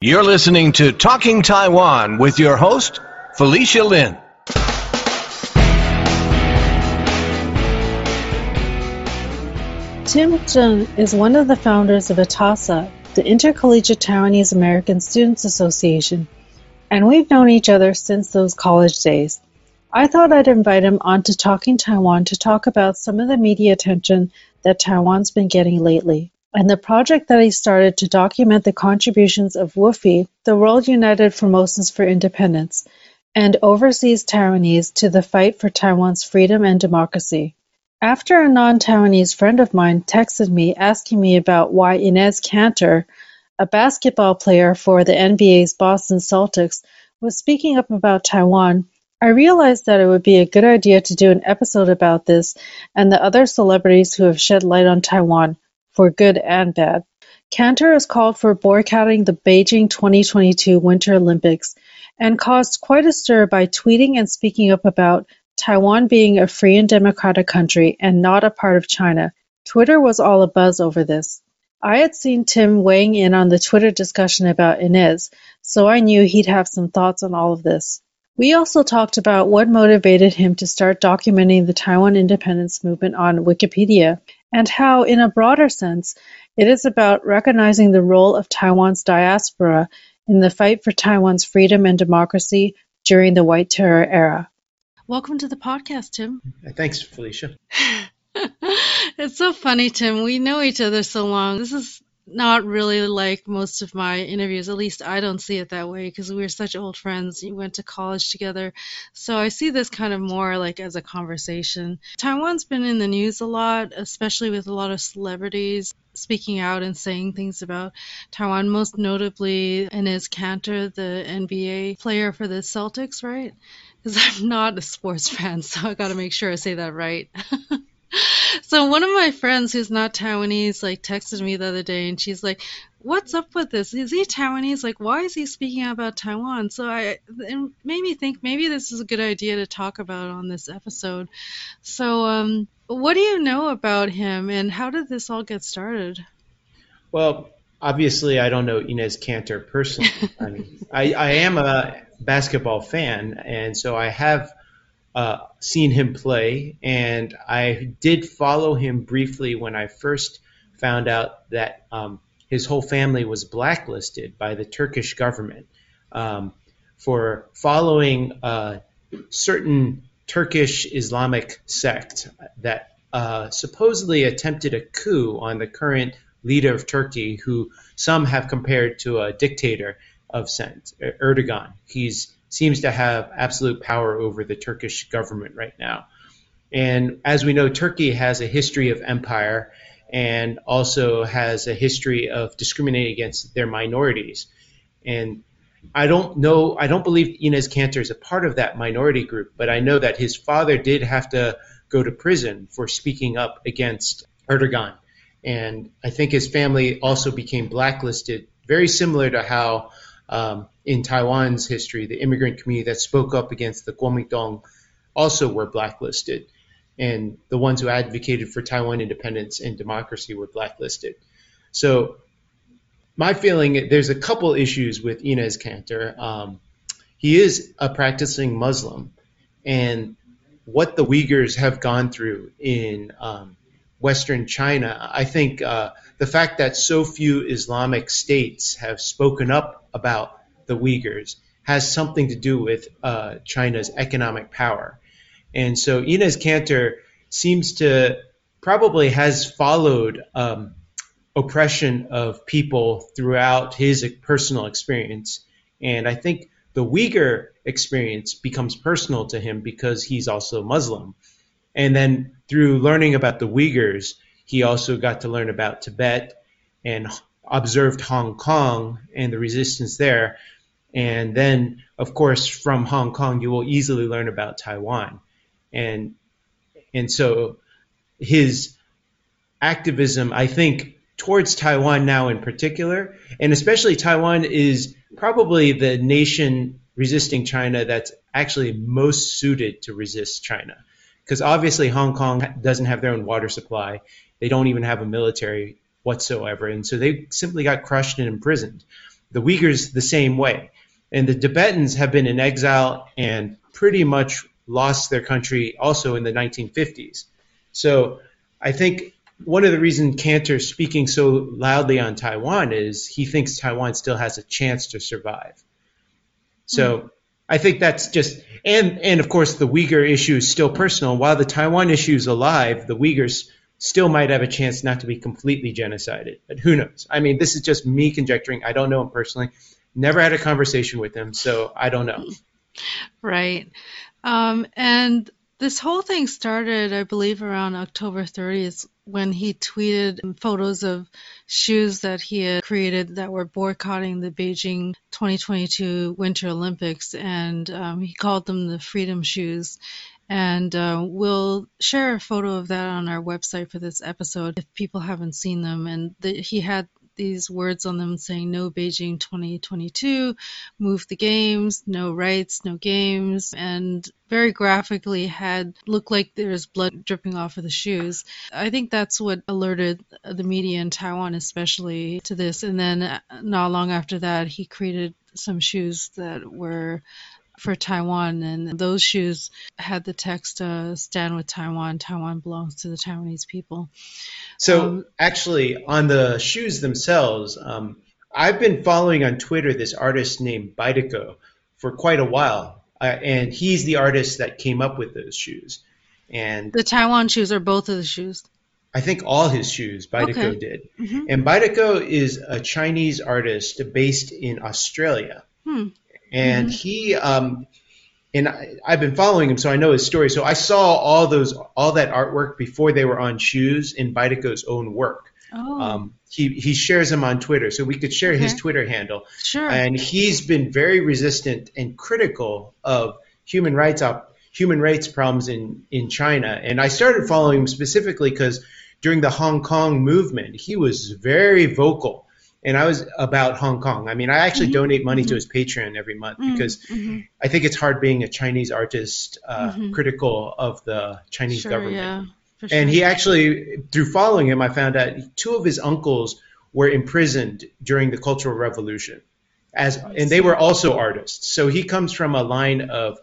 You're listening to Talking Taiwan with your host, Felicia Lin. Tim Zheng is one of the founders of ITASA, the Intercollegiate Taiwanese American Students Association, and we've known each other since those college days. I thought I'd invite him on to Talking Taiwan to talk about some of the media attention that Taiwan's been getting lately, and the project that he started to document the contributions of WUFI, the World United Formosans for Independence, and overseas Taiwanese to the fight for Taiwan's freedom and democracy. After a non-Taiwanese friend of mine texted me asking me about why Enes Kanter, a basketball player for the NBA's Boston Celtics, was speaking up about Taiwan, I realized that it would be a good idea to do an episode about this and the other celebrities who have shed light on Taiwan, for good and bad. Kanter has called for boycotting the Beijing 2022 Winter Olympics and caused quite a stir by tweeting and speaking up about Taiwan being a free and democratic country and not a part of China, Twitter was all abuzz over this. I had seen Tim weighing in on the Twitter discussion about Enes, so I knew he'd have some thoughts on all of this. We also talked about what motivated him to start documenting the Taiwan independence movement on Wikipedia, and how, in a broader sense, it is about recognizing the role of Taiwan's diaspora in the fight for Taiwan's freedom and democracy during the White Terror era. Welcome to the podcast, Tim. Thanks, Felicia. it's so funny, Tim. We know each other so long. This is not really like most of my interviews. At least I don't see it that way because we are such old friends. We went to college together. So I see this kind of more like as a conversation. Taiwan's been in the news a lot, especially with a lot of celebrities speaking out and saying things about Taiwan, most notably Enes Kanter, the NBA player for the Celtics, right? because I'm not a sports fan, so I got to make sure I say that right. so one of my friends who's not Taiwanese like texted me the other day, and she's like, "What's up with this? Is he Taiwanese? Like, why is he speaking about Taiwan?" So I it made me think maybe this is a good idea to talk about on this episode. So, um, what do you know about him, and how did this all get started? Well, obviously, I don't know Enes Kanter personally. I mean, I, I am a basketball fan, and so I have uh, seen him play, and I did follow him briefly when I first found out that um, his whole family was blacklisted by the Turkish government um, for following a certain Turkish Islamic sect that uh, supposedly attempted a coup on the current leader of Turkey, who some have compared to a dictator of sense, Erdogan. He seems to have absolute power over the Turkish government right now. And as we know, Turkey has a history of empire and also has a history of discriminating against their minorities. And I don't know, I don't believe Enes Kanter is a part of that minority group, but I know that his father did have to go to prison for speaking up against Erdogan. And I think his family also became blacklisted, very similar to how um, in Taiwan's history, the immigrant community that spoke up against the Kuomintang also were blacklisted, and the ones who advocated for Taiwan independence and democracy were blacklisted. So, my feeling there's a couple issues with Enes Kanter. Um, he is a practicing Muslim, and what the Uyghurs have gone through in um, Western China, I think uh, the fact that so few Islamic states have spoken up about the Uyghurs has something to do with uh, China's economic power. And so Enes Kanter seems to probably has followed um, oppression of people throughout his personal experience. And I think the Uyghur experience becomes personal to him because he's also Muslim. And then through learning about the Uyghurs, he also got to learn about Tibet and observed Hong Kong and the resistance there. And then, of course, from Hong Kong, you will easily learn about Taiwan. And, and so his activism, I think, towards Taiwan now in particular, and especially Taiwan is probably the nation resisting China that's actually most suited to resist China. Because obviously, Hong Kong doesn't have their own water supply, they don't even have a military whatsoever. And so they simply got crushed and imprisoned. the Uyghurs the same way. And the Tibetans have been in exile and pretty much lost their country also in the 1950s. So I think one of the reasons Kanter's speaking so loudly on Taiwan is he thinks Taiwan still has a chance to survive. So mm. I think that's just and and of course the Uyghur issue is still personal. While the Taiwan issue is alive, the Uyghurs still might have a chance not to be completely genocided. But who knows? I mean, this is just me conjecturing. I don't know him personally. Never had a conversation with him, so I don't know. Right. Um, and this whole thing started, I believe, around October 30th when he tweeted photos of shoes that he had created that were boycotting the Beijing 2022 Winter Olympics, and um, he called them the Freedom Shoes. And uh, we'll share a photo of that on our website for this episode if people haven't seen them. And the, he had these words on them saying no Beijing 2022, move the games, no rights, no games, and very graphically had looked like there's blood dripping off of the shoes. I think that's what alerted the media in Taiwan, especially to this. And then uh, not long after that, he created some shoes that were for Taiwan, and those shoes had the text uh, "Stand with Taiwan. Taiwan belongs to the Taiwanese people." So, um, actually, on the shoes themselves, um, I've been following on Twitter this artist named Badiucao for quite a while, uh, and he's the artist that came up with those shoes. And the Taiwan shoes are both of the shoes. I think all his shoes Badiucao okay. did. Mm-hmm. And Badiucao is a Chinese artist based in Australia. Hmm and mm-hmm. he um, and I, have been following him, so I know his story. So I saw all those all that artwork before they were on shoes in Badiucao's own work. Oh. Um, he he shares them on Twitter, so we could share okay. his Twitter handle. Sure. And he's been very resistant and critical of human rights op- human rights problems in in China. And I started following him specifically because during the Hong Kong movement, he was very vocal and I was about Hong Kong. I mean, I actually mm-hmm. donate money mm-hmm. to his Patreon every month mm-hmm. because mm-hmm. I think it's hard being a Chinese artist uh, mm-hmm. critical of the Chinese sure, government. Yeah, sure. And he actually, through following him, I found out two of his uncles were imprisoned during the Cultural Revolution, as and they were also artists. So he comes from a line of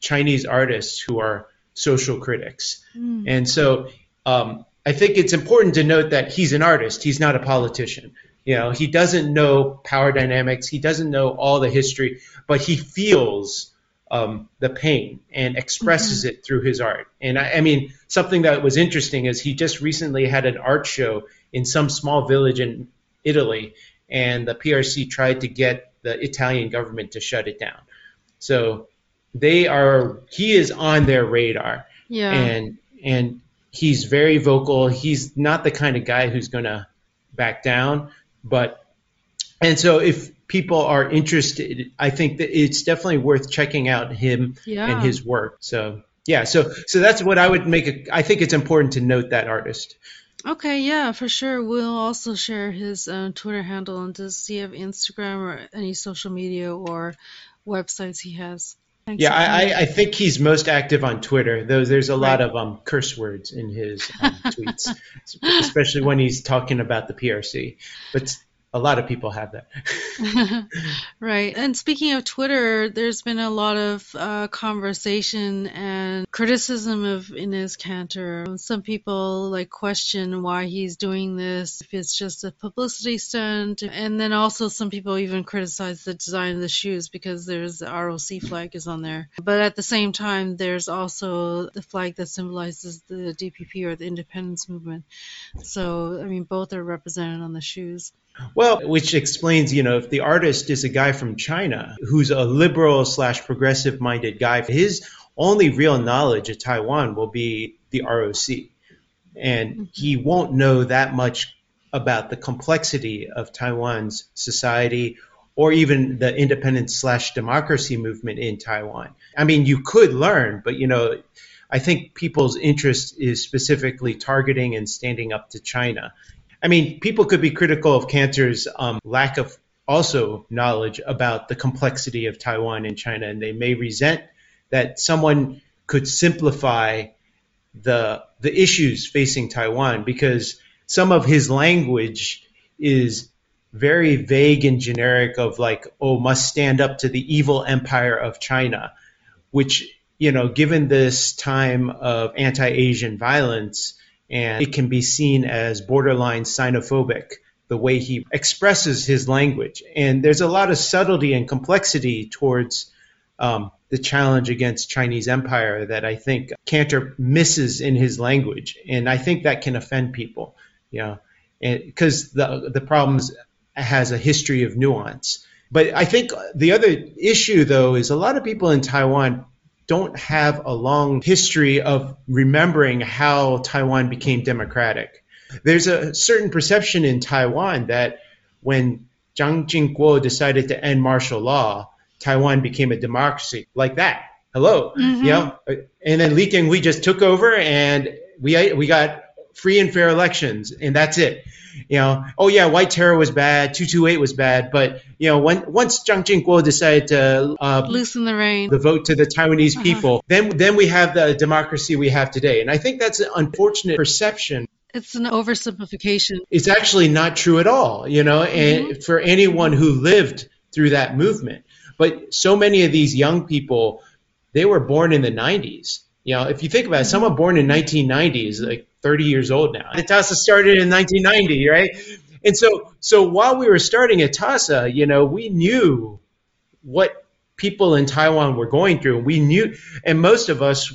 Chinese artists who are social critics, mm. and so. Um, I think it's important to note that he's an artist. He's not a politician. You know, he doesn't know power dynamics. He doesn't know all the history, but he feels um, the pain and expresses mm-hmm. it through his art. And I, I, mean, something that was interesting is he just recently had an art show in some small village in Italy, and the PRC tried to get the Italian government to shut it down. So they are, he is on their radar. Yeah. And, and he's very vocal. He's not the kind of guy who's going to back down. But and so if people are interested, I think that it's definitely worth checking out him yeah. and his work. So yeah, so so that's what I would make. A, I think it's important to note that artist. Okay, yeah, for sure. We'll also share his uh, Twitter handle and does he have Instagram or any social media or websites he has? Thanks yeah, I, I, think he's most active on Twitter. Though there's a lot right. of um, curse words in his um, tweets, especially when he's talking about the PRC. But a lot of people have that. right. And speaking of Twitter, there's been a lot of uh, conversation and criticism of Enes Kanter. Some people like question why he's doing this, if it's just a publicity stunt. And then also some people even criticize the design of the shoes because there's the ROC flag is on there. But at the same time, there's also the flag that symbolizes the DPP or the independence movement. So, I mean, both are represented on the shoes. Well, which explains, you know, if the artist is a guy from China who's a liberal slash progressive minded guy, his only real knowledge of Taiwan will be the ROC. And he won't know that much about the complexity of Taiwan's society or even the independence slash democracy movement in Taiwan. I mean, you could learn, but, you know, I think people's interest is specifically targeting and standing up to China. I mean, people could be critical of Kanter's um, lack of also knowledge about the complexity of Taiwan and China, and they may resent that someone could simplify the the issues facing Taiwan because some of his language is very vague and generic of like, oh, must stand up to the evil empire of China, which, you know, given this time of anti Asian violence, and it can be seen as borderline xenophobic the way he expresses his language. And there's a lot of subtlety and complexity towards um, the challenge against Chinese empire that I think Kanter misses in his language, and I think that can offend people, you know, because the the problems has a history of nuance. But I think the other issue, though, is a lot of people in Taiwan don't have a long history of remembering how Taiwan became democratic. There's a certain perception in Taiwan that when Chiang Ching-kuo decided to end martial law, Taiwan became a democracy like that. Hello, mm-hmm. you know, and then Lee Teng-hui just took over, and we we got free and fair elections, and that's it. You know, oh yeah, white terror was bad, two two eight was bad, but you know, when once Chiang Ching-kuo decided to uh, loosen the rein, the vote to the Taiwanese uh-huh. people, then then we have the democracy we have today, and I think that's an unfortunate perception it's an oversimplification. It's actually not true at all, you know, and mm-hmm. for anyone who lived through that movement. But so many of these young people, they were born in the 90s. You know, if you think about it, someone born in 1990 is like 30 years old now. And TASA started in 1990, right? And so, so while we were starting at TASA, you know, we knew what people in Taiwan were going through. We knew, and most of us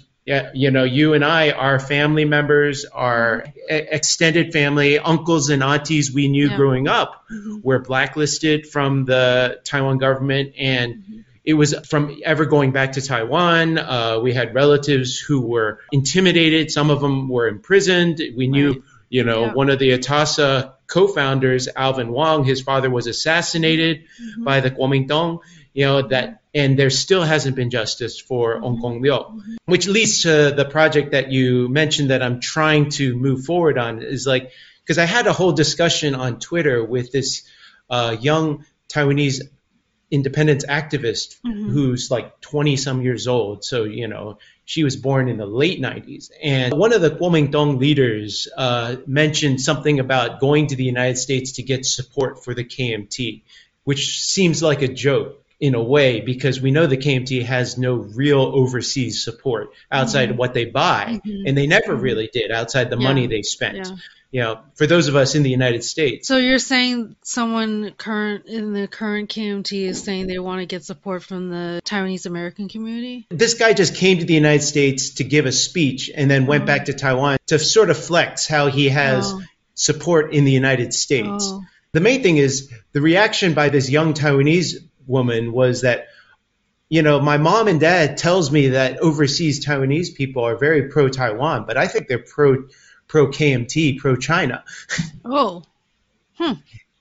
you know, you and I, our family members, our extended family, uncles and aunties we knew yeah. growing up mm-hmm. were blacklisted from the Taiwan government. And mm-hmm. It was from ever going back to Taiwan. Uh, we had relatives who were intimidated. Some of them were imprisoned. We knew, right. you know, yeah. one of the ITASA co-founders, Alvin Wong, his father was assassinated mm-hmm. by the Kuomintang you know that and there still hasn't been justice for mm-hmm. Ong Kong Liu, mm-hmm. which leads to the project that you mentioned that I'm trying to move forward on is like because I had a whole discussion on Twitter with this uh, young Taiwanese independence activist mm-hmm. who's like 20 some years old. So, you know, she was born in the late 90s. And one of the Kuomintang leaders uh, mentioned something about going to the United States to get support for the KMT, which seems like a joke in a way because we know the KMT has no real overseas support outside mm-hmm. of what they buy, mm-hmm. and they never mm-hmm. really did outside the yeah. money they spent. Yeah. You know, for those of us in the United States. So you're saying someone current in the current KMT is saying they want to get support from the Taiwanese American community? This guy just came to the United States to give a speech and then went oh. back to Taiwan to sort of flex how he has oh. support in the United States. Oh. The main thing is the reaction by this young Taiwanese woman was that you know my mom and dad tells me that overseas Taiwanese people are very pro Taiwan, but I think they're pro pro KMT, pro China. Oh. Hmm.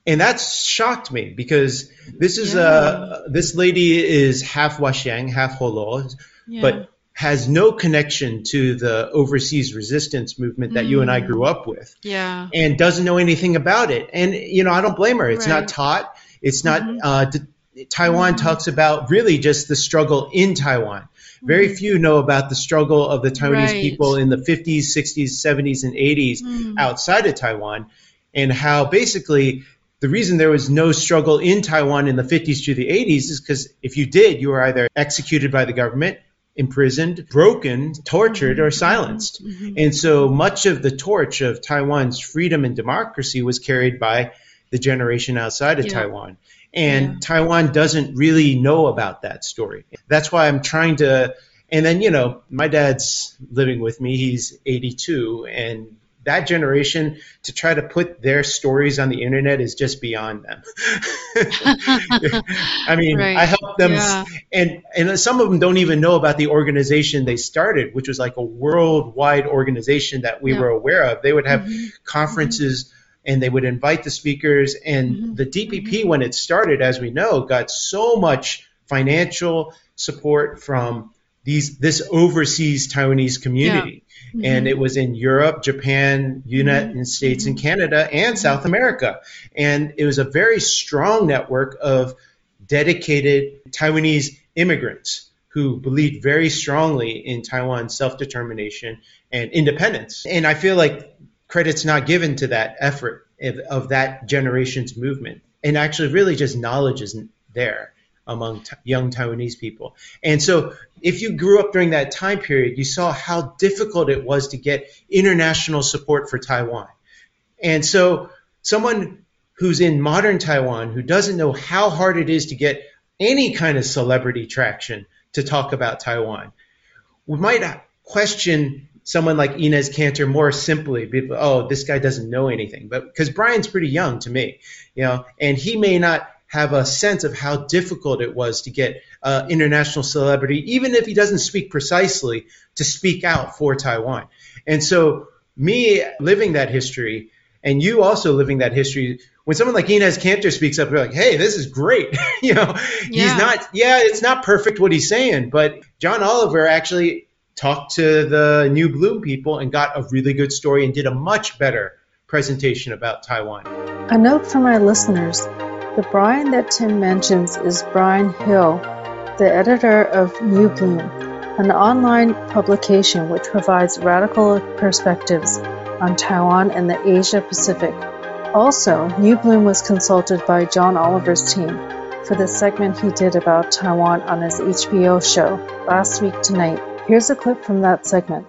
And that shocked me because this is uh, yeah. a this lady is half Washang, half Holo, yeah. but has no connection to the overseas resistance movement that mm. you and I grew up with. Yeah. And doesn't know anything about it. And you know, I don't blame her. It's right. not taught. It's not mm-hmm. uh, Taiwan mm-hmm. talks about really just the struggle in Taiwan. Very mm-hmm. few know about the struggle of the Taiwanese right. people in the 50s, 60s, 70s, and 80s mm. outside of Taiwan, and how basically the reason there was no struggle in Taiwan in the 50s to the 80s is because if you did, you were either executed by the government, imprisoned, broken, tortured, mm-hmm. or silenced. Mm-hmm. And so much of the torch of Taiwan's freedom and democracy was carried by the generation outside of yeah. Taiwan. And yeah. Taiwan doesn't really know about that story. That's why I'm trying to. And then, you know, my dad's living with me. He's 82. And that generation to try to put their stories on the internet is just beyond them. I mean, right. I help them, yeah. and and some of them don't even know about the organization they started, which was like a worldwide organization that we yeah. were aware of. They would have mm-hmm. conferences. And they would invite the speakers. And mm-hmm. the DPP, mm-hmm. when it started, as we know, got so much financial support from these this overseas Taiwanese community. Yeah. Mm-hmm. And it was in Europe, Japan, United mm-hmm. States, and mm-hmm. Canada, and mm-hmm. South America. And it was a very strong network of dedicated Taiwanese immigrants who believed very strongly in Taiwan's self determination and independence. And I feel like credit's not given to that effort of, that generation's movement. and actually really just knowledge isn't there among t- young Taiwanese people. And so if you grew up during that time period, you saw how difficult it was to get international support for Taiwan. And so someone who's in modern Taiwan who doesn't know how hard it is to get any kind of celebrity traction to talk about Taiwan, we might question someone like Enes Kanter more simply. Oh, this guy doesn't know anything. But because Brian's pretty young to me, you know, and he may not have a sense of how difficult it was to get uh, international celebrity, even if he doesn't speak precisely, to speak out for Taiwan. And so, me living that history, and you also living that history, when someone like Enes Kanter speaks up, you're like, "Hey, this is great." you know, yeah. he's not. Yeah, it's not perfect what he's saying, but John Oliver actually talked to the New Bloom people and got a really good story and did a much better presentation about Taiwan. A note for my listeners the Brian that Tim mentions is Brian Hioe, the editor of New Bloom, an online publication which provides radical perspectives on Taiwan and the Asia Pacific. Also, New Bloom was consulted by John Oliver's team for the segment he did about Taiwan on his HBO show, Last Week Tonight. Here's a clip from that segment.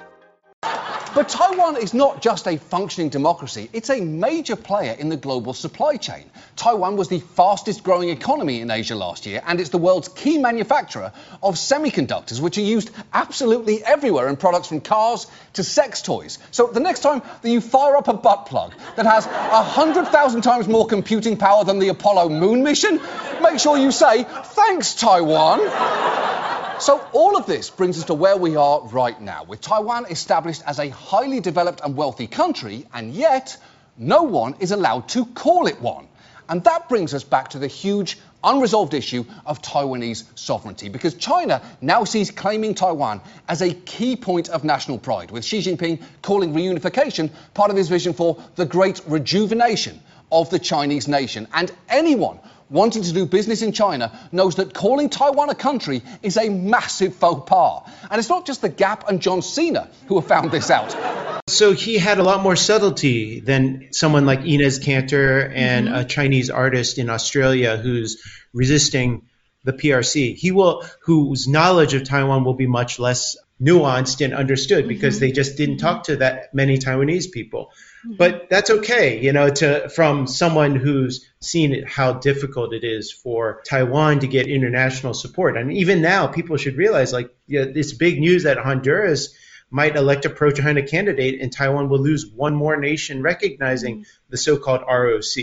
But Taiwan is not just a functioning democracy, it's a major player in the global supply chain. Taiwan was the fastest growing economy in Asia last year, and it's the world's key manufacturer of semiconductors, which are used absolutely everywhere in products from cars to sex toys. So the next time that you fire up a butt plug that has 100,000 times more computing power than the Apollo moon mission, make sure you say, thanks, Taiwan. So all of this brings us to where we are right now, with Taiwan established as a highly developed and wealthy country, and yet no one is allowed to call it one. And that brings us back to the huge unresolved issue of Taiwanese sovereignty, because China now sees claiming Taiwan as a key point of national pride, with Xi Jinping calling reunification part of his vision for the great rejuvenation of the Chinese nation. And anyone wanting to do business in China knows that calling Taiwan a country is a massive faux pas. And it's not just the Gap and John Cena who have found this out. So he had a lot more subtlety than someone like Enes Kanter and mm-hmm. a Chinese artist in Australia who's resisting the PRC. He will, whose knowledge of Taiwan will be much less nuanced and understood mm-hmm. because they just didn't talk to that many Taiwanese people. Mm-hmm. But that's okay, you know, to from someone who's seen it, how difficult it is for Taiwan to get international support. And even now, people should realize, like, yeah, it's big news that Honduras might elect a pro-China candidate, and Taiwan will lose one more nation recognizing mm-hmm. the so-called ROC.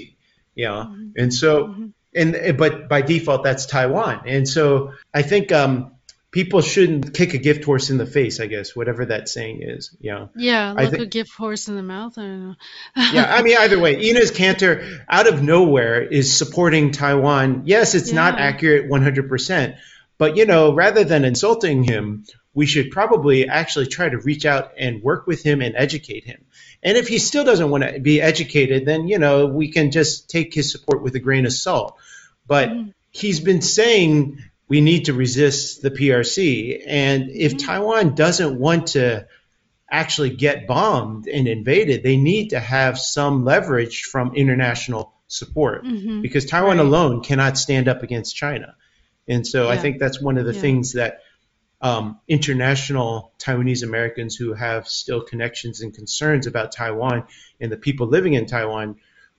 You know, mm-hmm. and so, mm-hmm. And but by default, that's Taiwan. And so, I think um, people shouldn't kick a gift horse in the face, I guess, whatever that saying is. You know. Yeah, look th- a gift horse in the mouth. I don't know. yeah, I mean, either way, Enes Kanter, out of nowhere, is supporting Taiwan. Yes, it's yeah. not accurate 100%, but you know, rather than insulting him, we should probably actually try to reach out and work with him and educate him. And if he still doesn't want to be educated, then you know we can just take his support with a grain of salt. But mm. he's been saying we need to resist the PRC. And if mm-hmm. Taiwan doesn't want to actually get bombed and invaded, they need to have some leverage from international support mm-hmm. because Taiwan right. alone cannot stand up against China. And so yeah. I think that's one of the yeah. things that um, international Taiwanese Americans who have still connections and concerns about Taiwan and the people living in Taiwan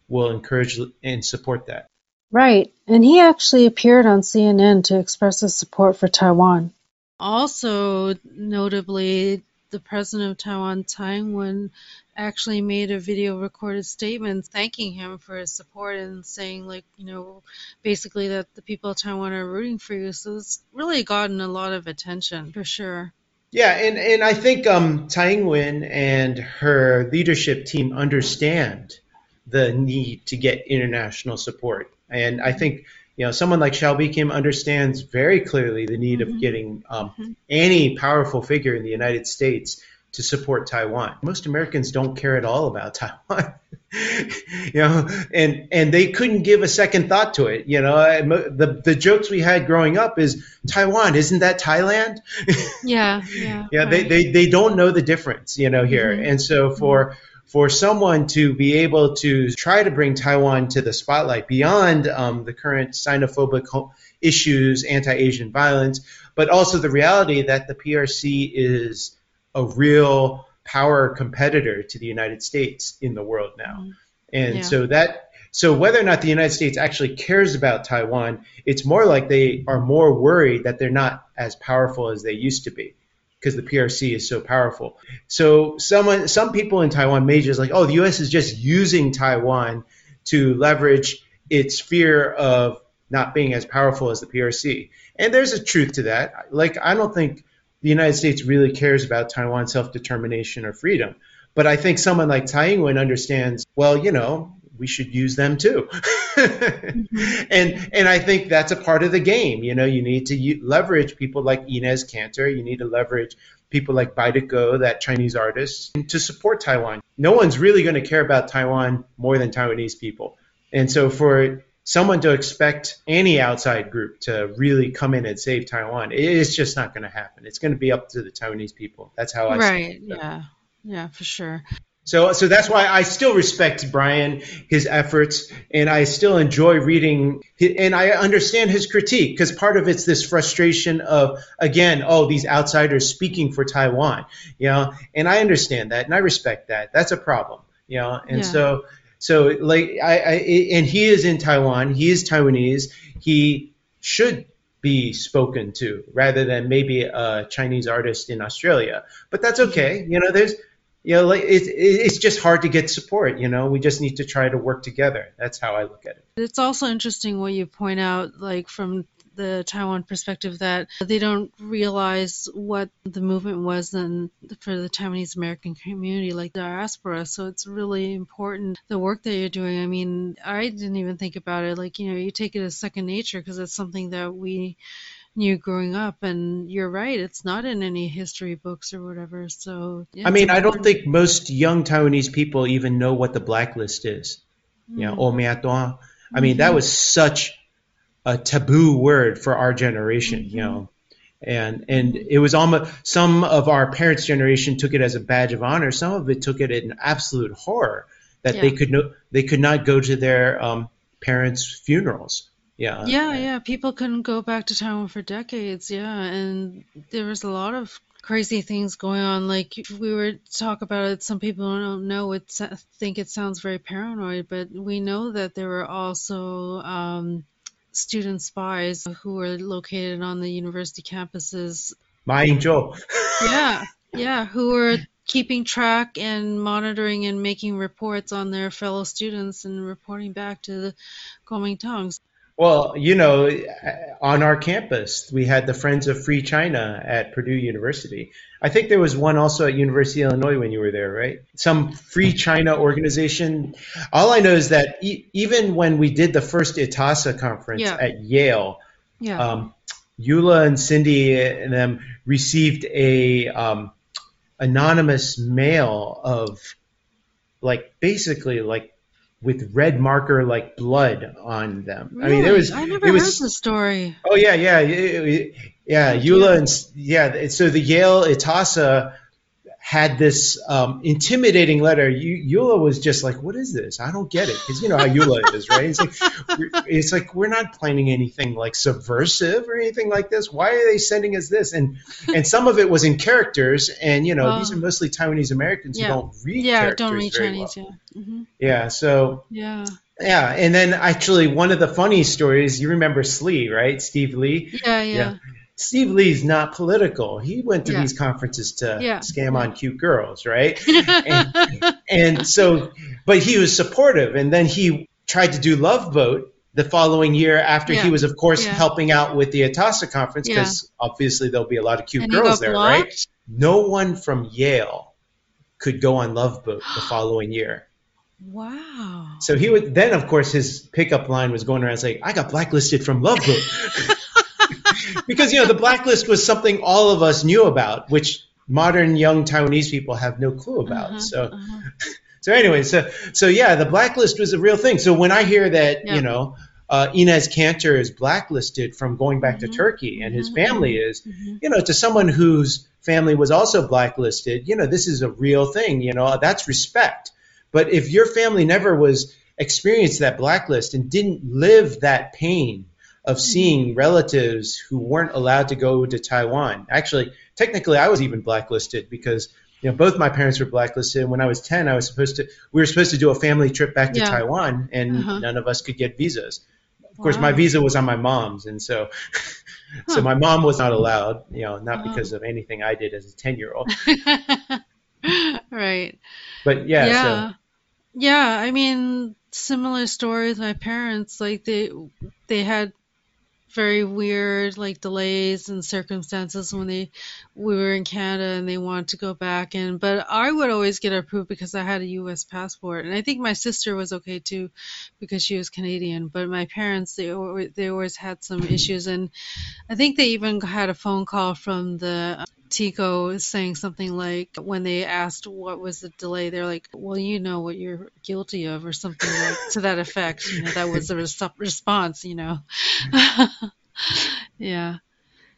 will encourage and support that. Right, and he actually appeared on CNN to express his support for Taiwan. Also, notably, the president of Taiwan, Tsai Ing-wen, actually made a video recorded statement thanking him for his support and saying, like, you know, basically that the people of Taiwan are rooting for you. So it's really gotten a lot of attention for sure. Yeah, and, and I think um, Tsai Ing-wen and her leadership team understand the need to get international support. And I think you know someone like Hsiao Bi-khim understands very clearly the need mm-hmm. of getting um, mm-hmm. any powerful figure in the United States to support Taiwan. Most Americans don't care at all about Taiwan, you know, and and they couldn't give a second thought to it. You know, the the jokes we had growing up is Taiwan, isn't that Thailand? Yeah, yeah. yeah, right. they, they they don't know the difference, you know, here, mm-hmm. and so for for someone to be able to try to bring Taiwan to the spotlight beyond um, the current xenophobic issues, anti-Asian violence, but also the reality that the PRC is a real power competitor to the United States in the world now. Mm-hmm. And yeah. so that so whether or not the United States actually cares about Taiwan, it's more like they are more worried that they're not as powerful as they used to be because the PRC is so powerful. So someone, some people in Taiwan may just like, oh, the U.S. is just using Taiwan to leverage its fear of not being as powerful as the PRC. And there's a truth to that. Like, I don't think the United States really cares about Taiwan's self-determination or freedom. But I think someone like Tsai Ing-wen understands, well, you know, we should use them too. mm-hmm. And and I think that's a part of the game. You know, you need to u- leverage people like Enes Kanter. You need to leverage people like Badiucao, that Chinese artist, to support Taiwan. No one's really going to care about Taiwan more than Taiwanese people. And so for someone to expect any outside group to really come in and save Taiwan, it's just not going to happen. It's going to be up to the Taiwanese people. That's how I right, see it. Right. Yeah. Yeah, for sure. So, so that's why I still respect Brian, his efforts, and I still enjoy reading, and I understand his critique because part of it's this frustration of, again, oh, these outsiders speaking for Taiwan, you know, and I understand that and I respect that. That's a problem, you know, and yeah. so, so like, I, I, and he is in Taiwan, he is Taiwanese, he should be spoken to rather than maybe a Chinese artist in Australia. But that's okay. You know, there's you know, like it's it's just hard to get support. You know, we just need to try to work together. That's how I look at it. It's also interesting what you point out, like from the Taiwan perspective, that they don't realize what the movement was then for the Taiwanese American community, like diaspora. So it's really important the work that you're doing. I mean, I didn't even think about it. Like you know, you take it as second nature because it's something that we knew growing up and you're right it's not in any history books or whatever so yeah, i mean i don't think most young taiwanese people even know what the blacklist is mm. you know oh mm. i mean mm-hmm. that was such a taboo word for our generation mm-hmm. you know and and it was almost some of our parents generation took it as a badge of honor some of it took it an absolute horror that yeah. they could no, they could not go to their um, parents funerals yeah. Yeah, yeah. People couldn't go back to Taiwan for decades. Yeah, and there was a lot of crazy things going on. Like we were talk about it. Some people don't know it. Think it sounds very paranoid, but we know that there were also um, student spies who were located on the university campuses. My angel. yeah, yeah. Who were keeping track and monitoring and making reports on their fellow students and reporting back to the Kuomintangs. Well, you know, on our campus, we had the Friends of Free China at Purdue University. I think there was one also at University of Illinois when you were there, right? Some Free China organization. All I know is that e- even when we did the first ITASA conference yeah. at Yale, yeah. um, Eula and Cindy and them received a um, anonymous mail of like basically like with red marker like blood on them. Really? I mean, there was. I never it was, heard the story. Oh yeah, yeah, yeah. Eula and yeah. So the Yale Itasa had this um, intimidating letter. Eula was just like, "What is this? I don't get it." Because you know how Eula is, right? It's like, it's like we're not planning anything like subversive or anything like this. Why are they sending us this? And and some of it was in characters, and you know oh. these are mostly Taiwanese Americans yeah. who don't read. Yeah, don't read Chinese. Well. Yeah. Mm-hmm. Yeah. So. Yeah. Yeah, and then actually one of the funny stories, you remember Slee, right? Steve Lee. Yeah, yeah. yeah. Steve Lee's not political. He went to yeah. these conferences to yeah. scam on cute girls, right? and, and, so, but he was supportive. And then he tried to do Love Boat the following year after yeah. he was, of course, helping out with the Itasa conference because obviously there'll be a lot of cute and girls there, blocked? right? No one from Yale could go on Love Boat the following year. Wow. So he would then, of course, his pickup line was going around saying, "I got blacklisted from Love Boat." because you know the blacklist was something all of us knew about, which modern young Taiwanese people have no clue about. Uh-huh, so, uh-huh. so anyway, so so yeah, the blacklist was a real thing. So when I hear that, yeah. you know. Uh, Enes Kanter is blacklisted from going back mm-hmm. to Turkey, and his mm-hmm. family is, mm-hmm. you know, to someone whose family was also blacklisted, you know, this is a real thing. You know, that's respect. But if your family never was experienced that blacklist and didn't live that pain of seeing relatives who weren't allowed to go to Taiwan. Actually, technically, I was even blacklisted because you know both my parents were blacklisted. And When I was ten, I was supposed to we were supposed to do a family trip back to Yeah. Taiwan, and Uh-huh. none of us could get visas. Of course, Wow. my visa was on my mom's, and so so my mom was not allowed. You know, not Uh-huh. because of anything I did as a ten year old, right. but yeah. yeah So yeah i mean similar story with my parents like they they had very weird like delays and circumstances when they we were in canada and they wanted to go back and but i would always get approved because i had a us passport. And i think my sister was okay too because she was canadian. But my parents they they always had some issues. And i think they even had a phone call from the TECO is saying something like when they asked what was the delay, they're like, "Well, you know what you're guilty of," or something like to that effect. You know, that was the res- response. You know, yeah,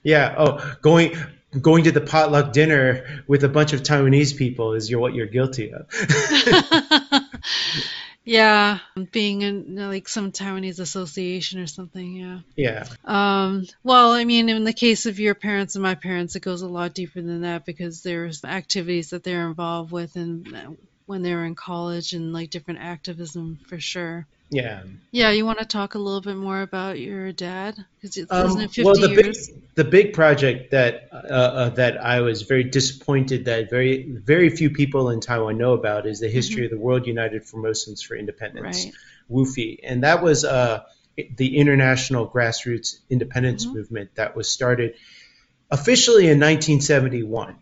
yeah. Oh, going going to the potluck dinner with a bunch of Taiwanese people is your, what you're guilty of. yeah, being in like some Taiwanese association or something. Yeah. yeah. Um, well, I mean, in the case of your parents and my parents, it goes a lot deeper than that because there's activities that they're involved with and when they were in college and like different activism for sure. Yeah. Yeah, you want to talk a little bit more about your dad? Because it Um, wasn't it 50 well, the years? big the big project that uh, uh, that I was very disappointed that very very few people in Taiwan know about is the history of the World United Formosans for Independence, Right. WUFI, and that was uh, the international grassroots independence Mhm. movement that was started officially in 1971.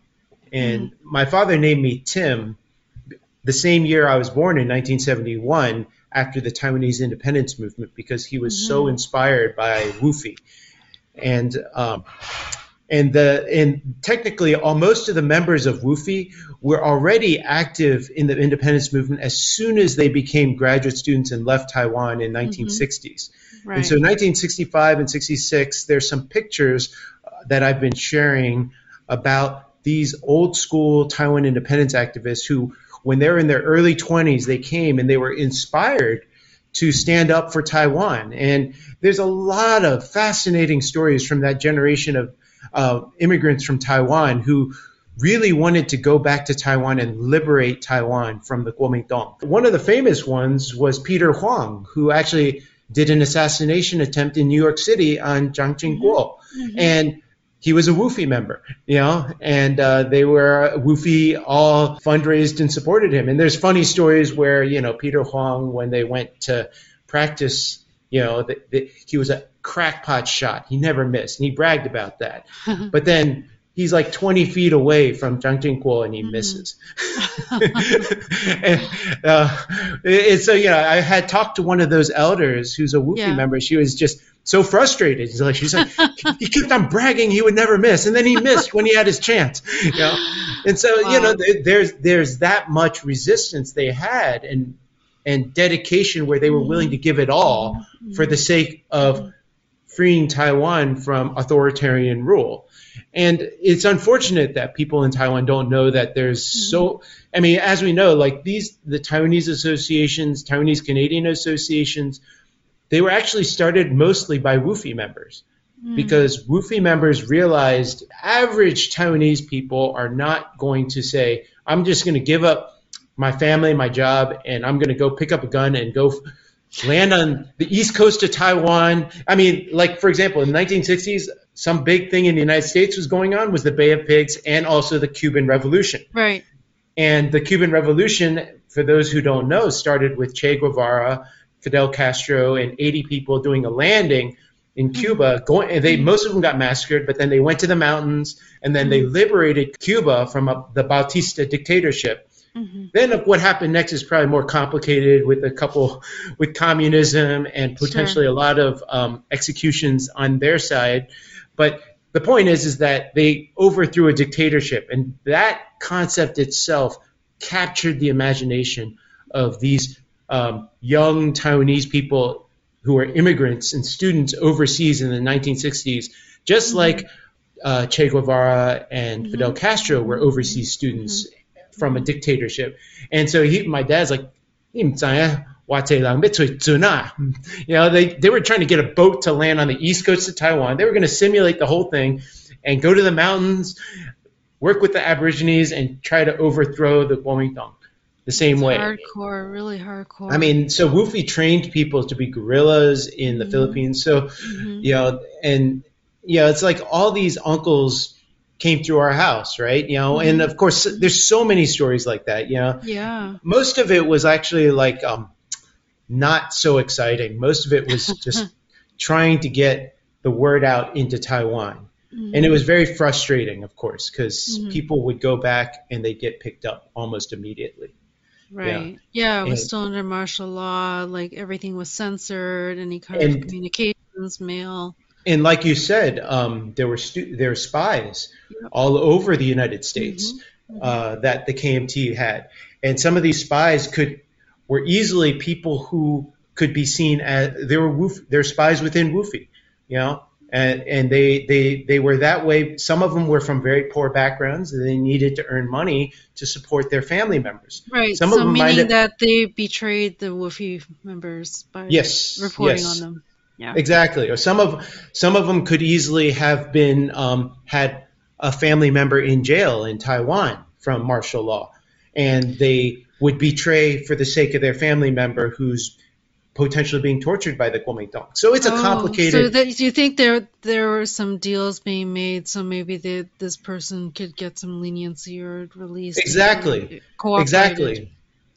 And my father named me Tim the same year I was born in 1971 after the Taiwanese independence movement because he was so Mhm. inspired by WUFI. And um, and the and technically all most of the members of WUFI were already active in the independence movement as soon as they became graduate students and left Taiwan in 1960s. right. And so 1965 and 66, there's some pictures uh, that I've been sharing about these old school Taiwan independence activists who, when they were in their early 20s, they came and they were inspired to stand up for Taiwan. And there's a lot of fascinating stories from that generation of uh, immigrants from Taiwan who really wanted to go back to Taiwan and liberate Taiwan from the Kuomintang. One of the famous ones was Peter Huang, who actually did an assassination attempt in New York City on Chiang Ching-kuo. Mhm. And he was a WUFI member, you know, and uh, they were WUFI all fundraised and supported him. And there's funny stories where you know Peter Huang, when they went to practice, you know, the, the, he was a crackpot shot. He never missed, and he bragged about that. But then he's like 20 feet away from Chiang Ching-kuo and he Mhm. misses. and, uh, it- so, you know, I had talked to one of those elders who's a WUFI Yeah. member. She was just so frustrated. She's like, she's like, he kept on bragging he would never miss, and then he missed when he had his chance. You know, and so you know, there's there's that much resistance they had and and dedication where they were willing to give it all for the sake of freeing Taiwan from authoritarian rule. And it's unfortunate that people in Taiwan don't know that there's so I mean, as we know, like these the Taiwanese associations, Taiwanese Canadian associations, they were actually started mostly by WUFI members hmm. because WUFI members realized average Taiwanese people are not going to say, I'm just going to give up my family, my job, and I'm going to go pick up a gun and go land on the east coast of Taiwan. I mean, like, for example, in the 1960s, some big thing in the United States was going on was the Bay of Pigs and also the Cuban Revolution. right. And the Cuban Revolution, for those who don't know, started with Che Guevara, Fidel Castro, and 80 people doing a landing in Cuba. Going, and they most of them got massacred, but then they went to the mountains and then they liberated Cuba from a, the Batista dictatorship. hmm Then what happened next is probably more complicated with a couple with communism and potentially a lot of um, executions on their side. But the point is, is that they overthrew a dictatorship, and that concept itself captured the imagination of these um, young Taiwanese people who were immigrants and students overseas in the 1960s, just mm-hmm. like uh, Che Guevara and mm-hmm. Fidel Castro were overseas mm-hmm. students mm-hmm. from a dictatorship. And so he, my dad's like, you know, they, they were trying to get a boat to land on the east coast of Taiwan. They were going to simulate the whole thing and go to the mountains, work with the Aborigines, and try to overthrow the Kuomintang the same way. Hardcore, really hardcore. I mean, so Woofy trained people to be guerrillas in the mm-hmm. Philippines. So, mm-hmm. you know, and you know, it's like all these uncles came through our house, right? You know, mm-hmm. and of course, there's so many stories like that. You know, yeah. Most of it was actually like um, not so exciting. Most of it was just trying to get the word out into Taiwan. Mm-hmm. And it was very frustrating, of course, because mm-hmm. people would go back and they'd get picked up almost immediately. Right. Yeah, yeah it was and, still under martial law. Like everything was censored, any kind and, of communications, mail and like you said, um, there were stu- there were spies all over the United States mm-hmm. uh, that the KMT had, and some of these spies could were easily people who could be seen as they were woof, they're spies within Woofy, you know, and and they they they were that way. Some of them were from very poor backgrounds, and they needed to earn money to support their family members. Right. Some so meaning that they betrayed the Woofy members by yes, reporting yes. on them. Yeah. Exactly. Or some of some of them could easily have been um, had a family member in jail in Taiwan from martial law, and they would betray for the sake of their family member who's potentially being tortured by the Kuomintang. So it's a oh, complicated. So that, do you think there there were some deals being made so maybe the, this person could get some leniency or release? Exactly. Exactly.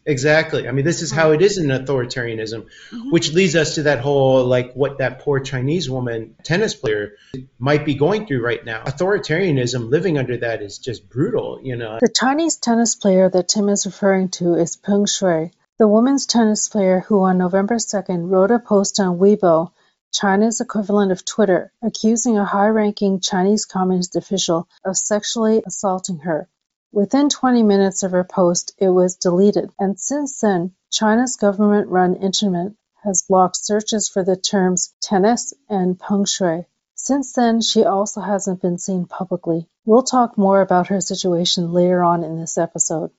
Exactly. I mean, this is how it is in authoritarianism, mm-hmm. which leads us to that whole like what that poor Chinese woman tennis player might be going through right now. Authoritarianism, living under that is just brutal, you know. The Chinese tennis player that Tim is referring to is Peng Shuai, the women's tennis player who on November 2nd wrote a post on Weibo, China's equivalent of Twitter, accusing a high ranking Chinese Communist official of sexually assaulting her. Within twenty minutes of her post it was deleted, and since then China's government-run internet has blocked searches for the terms "tennis" and "peng shuai". Since then she also hasn't been seen publicly. We'll talk more about her situation later on in this episode.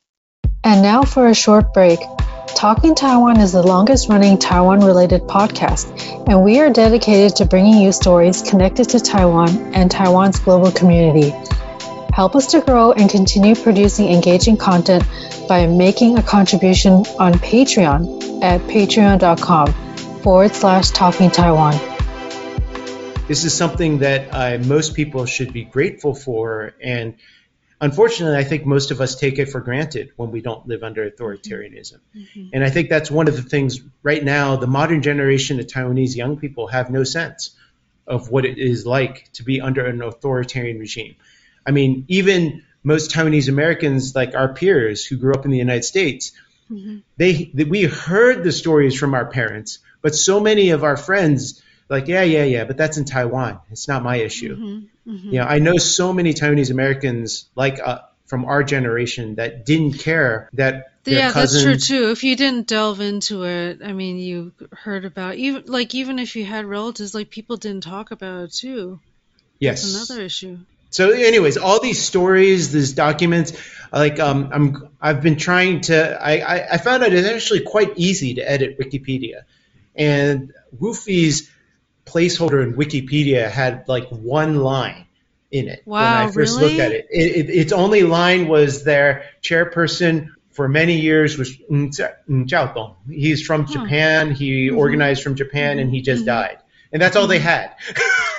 And now for a short break. Talking Taiwan is the longest running Taiwan related podcast, and we are dedicated to bringing you stories connected to Taiwan and Taiwan's global community. Help us to grow and continue producing engaging content by making a contribution on Patreon at patreon.com forward slash talking Taiwan. This is something that uh, most people should be grateful for. And unfortunately, I think most of us take it for granted when we don't live under authoritarianism. Mm-hmm. And I think that's one of the things right now, the modern generation of Taiwanese young people have no sense of what it is like to be under an authoritarian regime. I mean, even most Taiwanese Americans, like our peers who grew up in the United States, mm-hmm. they, they, we heard the stories from our parents, but so many of our friends like, yeah, yeah, yeah, but that's in Taiwan. It's not my issue. Mm-hmm. Mm-hmm. You know, I know so many Taiwanese Americans like uh, from our generation that didn't care that yeah, that's true too. If you didn't delve into it, I mean, you heard about even like even if you had relatives, like people didn't talk about it too. Yes, that's another issue. So, anyways, all these stories, these documents, like um, I'm, I've been trying to. I, I, I found out it's actually quite easy to edit Wikipedia, and Woofy's placeholder in Wikipedia had like one line in it wow, when I first really? looked at it. It, it. Its only line was their chairperson for many years was Jiao Dong. He's from huh. Japan. He mm-hmm. organized from Japan, and he just mm-hmm. died and that's all they had.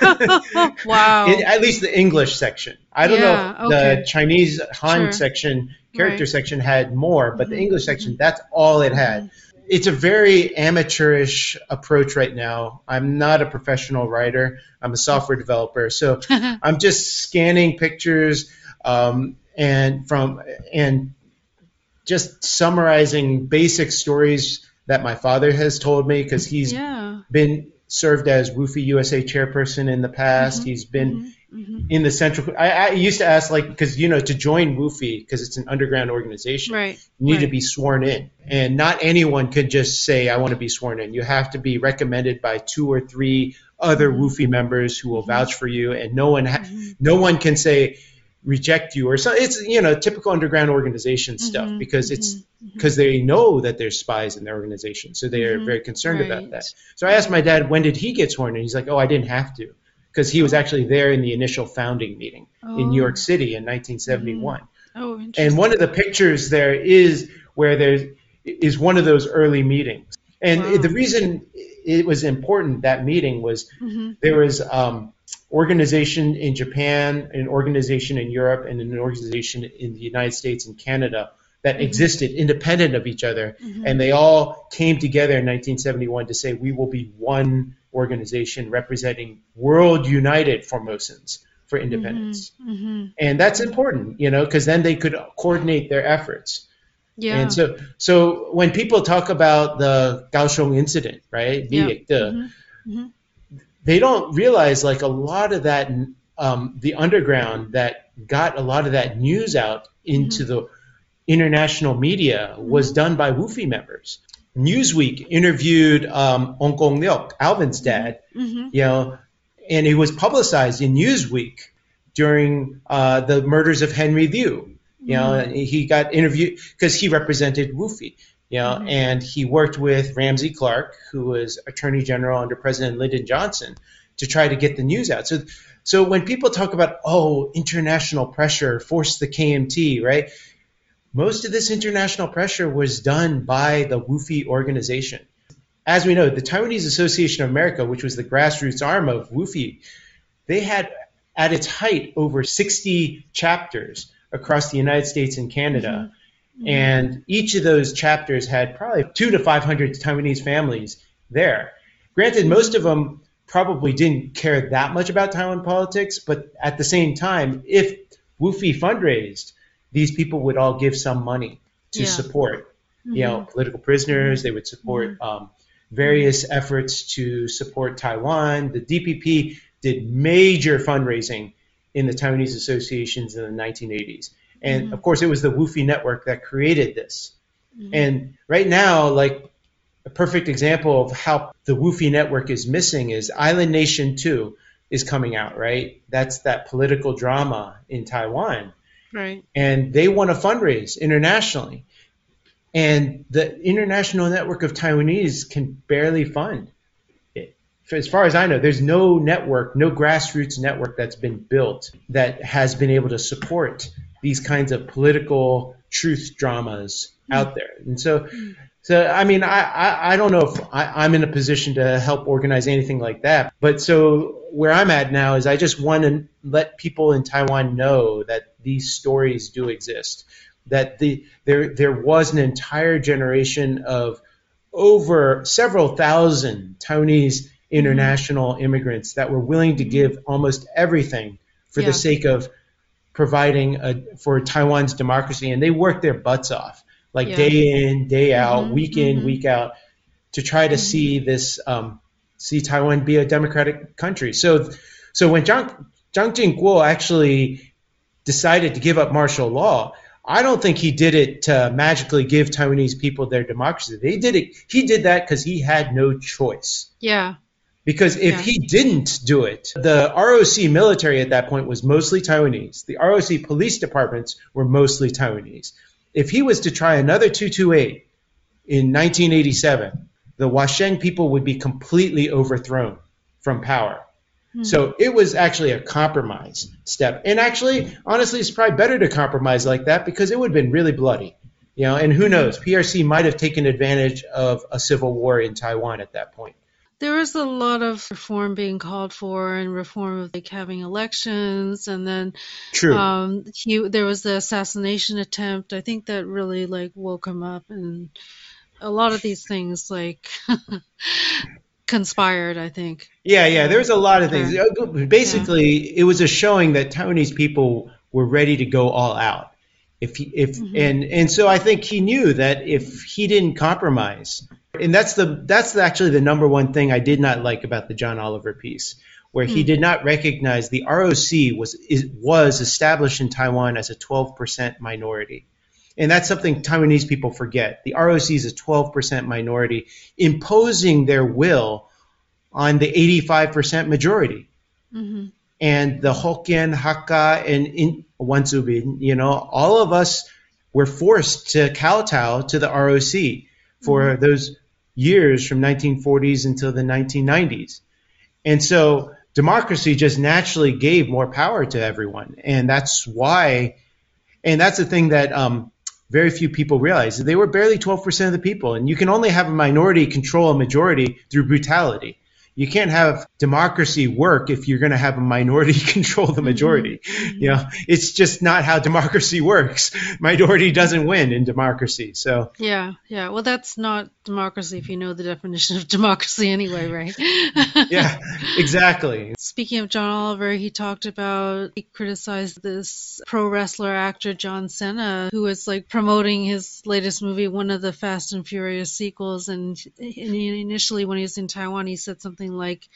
wow. In, at least the English section. I don't yeah, know okay. the Chinese Han sure. section, character right. section had more, but mm-hmm. the English section, mm-hmm. that's all it had. It's a very amateurish approach right now. I'm not a professional writer. I'm a software developer, so I'm just scanning pictures um, and from and just summarizing basic stories that my father has told me because he's yeah. been served as Woofy USA chairperson in the past. Mm-hmm. He's been mm-hmm. Mm-hmm. in the central. I, I, used to ask like because you know to join Woofy because it's an underground organization. Right. You need right. to be sworn in, and not anyone could just say I want to be sworn in. You have to be recommended by two or three other mm-hmm. Woofy members who will mm-hmm. vouch for you, and no one ha- mm-hmm. no one can say reject you or so it's you know typical underground organization stuff Mhm, because it's because they know that there's spies in their organization so they are Mhm, very concerned about that so i asked my dad when did he get sworn in he's like oh i didn't have to because he was actually there in the initial founding meeting in new york Oh. city in 1971 Oh, interesting. and one of the pictures there is where there's is one of those early meetings and Wow. the reason it was important that meeting was Mhm. there was um, organization in Japan, an organization in Europe, and an organization in the United States and Canada that existed independent of each other, and they all came together in 1971 to say we will be one organization representing world united Formosans for independence, Mhm. and that's important, you know, because then they could coordinate their efforts. Yeah. And so, so when people talk about the Kaohsiung incident, right, Yeah. the, Mhm. Mhm. they don't realize like a lot of that um, the underground that got a lot of that news out into Mm-hmm. the international media was done by Woofy members. Newsweek interviewed um, Ong Kong Leok, Alvin's dad, Mhm. you know, and it was publicized in Newsweek during uh, the murders of Henry Liu. You know, Mm-hmm. and he got interviewed because he represented Woofy. You know, Mm-hmm. and he worked with Ramsey Clark, who was Attorney General under President Lyndon Johnson, to try to get the news out. So, so when people talk about oh, international pressure forced the KMT, right? Most of this international pressure was done by the Woofy organization. As we know, the Taiwanese Association of America, which was the grassroots arm of Woofy, they had at its height over 60 chapters across the United States and Canada. Mm-hmm. Mm-hmm. And each of those chapters had probably two to 500 Taiwanese families there. Granted, most of them probably didn't care that much about Taiwan politics, but at the same time, if Woofy fundraised, these people would all give some money to Yeah. support, you know, mm-hmm. political prisoners. They would support mm-hmm. um, various efforts to support Taiwan. The DPP did major fundraising in the Taiwanese associations in the 1980s. And mm-hmm. of course, it was the Woofy network that created this. And right now, like a perfect example of how the Woofy network is missing is Island Nation 2 is coming out, right? That's that political drama in Taiwan. Right. And they want to fundraise internationally. And the international network of Taiwanese can barely fund it. As far as I know, there's no network, no grassroots network that's been built that has been able to support these kinds of political truth dramas out there. And so, hmm. So I mean, I, I, I don't know if I, I'm in a position to help organize anything like that. But so where I'm at now is I just want to let people in Taiwan know that these stories do exist. That the there there was an entire generation of over several thousand Taiwanese mm-hmm. international immigrants that were willing to mm-hmm. give almost everything for Yeah. the sake of providing a, for Taiwan's democracy, and they worked their butts off, like Yeah. day in, day out, Mhm, week in, mhm. week out, to try to see this, um, see Taiwan be a democratic country. So, so when Chiang Chiang Ching-kuo actually decided to give up martial law, I don't think he did it to magically give Taiwanese people their democracy. They did it. He did that because he had no choice. Yeah. Because if Yeah. he didn't do it, the ROC military at that point was mostly Taiwanese. The ROC police departments were mostly Taiwanese. If he was to try another 228 in 1987, the Waisheng people would be completely overthrown from power. Hmm. So it was actually a compromise step. And actually, honestly, it's probably better to compromise like that because it would have been really bloody. You know, and who knows? PRC might have taken advantage of a civil war in Taiwan at that point. There is a lot of reform being called for, and reform of like having elections, and then True. um, he there was the assassination attempt. I think that really like woke him up, and a lot of these things like conspired. I think. Yeah, yeah. There's a lot of things. Uh, Basically, it was a showing that Taiwanese people were ready to go all out. If he, if and and so I think he knew that if he didn't compromise, and that's the that's actually the number one thing I did not like about the John Oliver piece, where he did not recognize the ROC was is, was established in Taiwan as a 12% minority. And that's something Taiwanese people forget. The ROC is a 12% minority imposing their will on the 85% majority. hmm and the Hokkien, Hakka, and in Wanzubin, you know, all of us were forced to kowtow to the ROC for mm-hmm. those years from 1940s until the 1990s. And so democracy just naturally gave more power to everyone. And that's why, and that's the thing that um, very few people realize. They were barely 12% of the people. And you can only have a minority control a majority through brutality you can't have democracy work if you're going to have a minority control the majority. Mm-hmm. You know, it's just not how democracy works. Minority doesn't win in democracy. So yeah, yeah. Well, that's not democracy if you know the definition of democracy anyway, right? yeah, exactly. Speaking of John Oliver, he talked about he criticized this pro wrestler actor John Cena, who was like promoting his latest movie, one of the Fast and Furious sequels, and, and initially when he was in Taiwan, he said something something like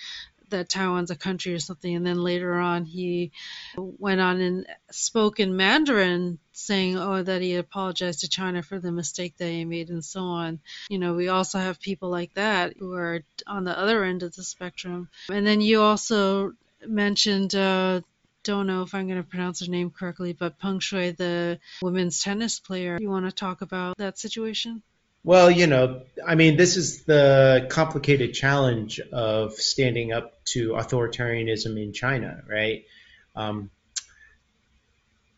that Taiwan's a country or something. And then later on, he went on and spoke in Mandarin, saying, oh, that he apologized to China for the mistake that he made and so on. You know, we also have people like that who are on the other end of the spectrum. And then you also mentioned, uh, don't know if I'm going to pronounce her name correctly, but Peng Shuai, the women's tennis player. You want to talk about that situation? Well, you know, I mean, this is the complicated challenge of standing up to authoritarianism in China, right? Um,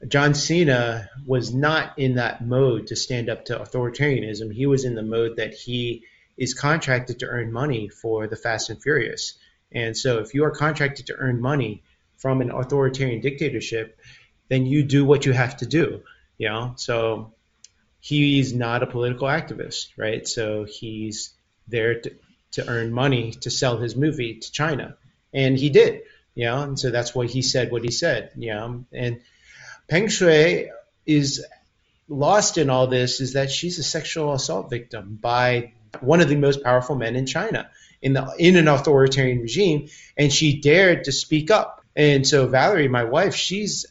John Cena was not in that mode to stand up to authoritarianism. He was in the mode that he is contracted to earn money for the Fast and Furious. And so if you are contracted to earn money from an authoritarian dictatorship, then you do what you have to do, you know? So he's not a political activist, right? So he's there to, to earn money to sell his movie to China. And he did, you know, and so that's why he said what he said, you know. And Peng Shuai is lost in all this is that she's a sexual assault victim by one of the most powerful men in China in the in an authoritarian regime, and she dared to speak up. And so Valerie, my wife, she's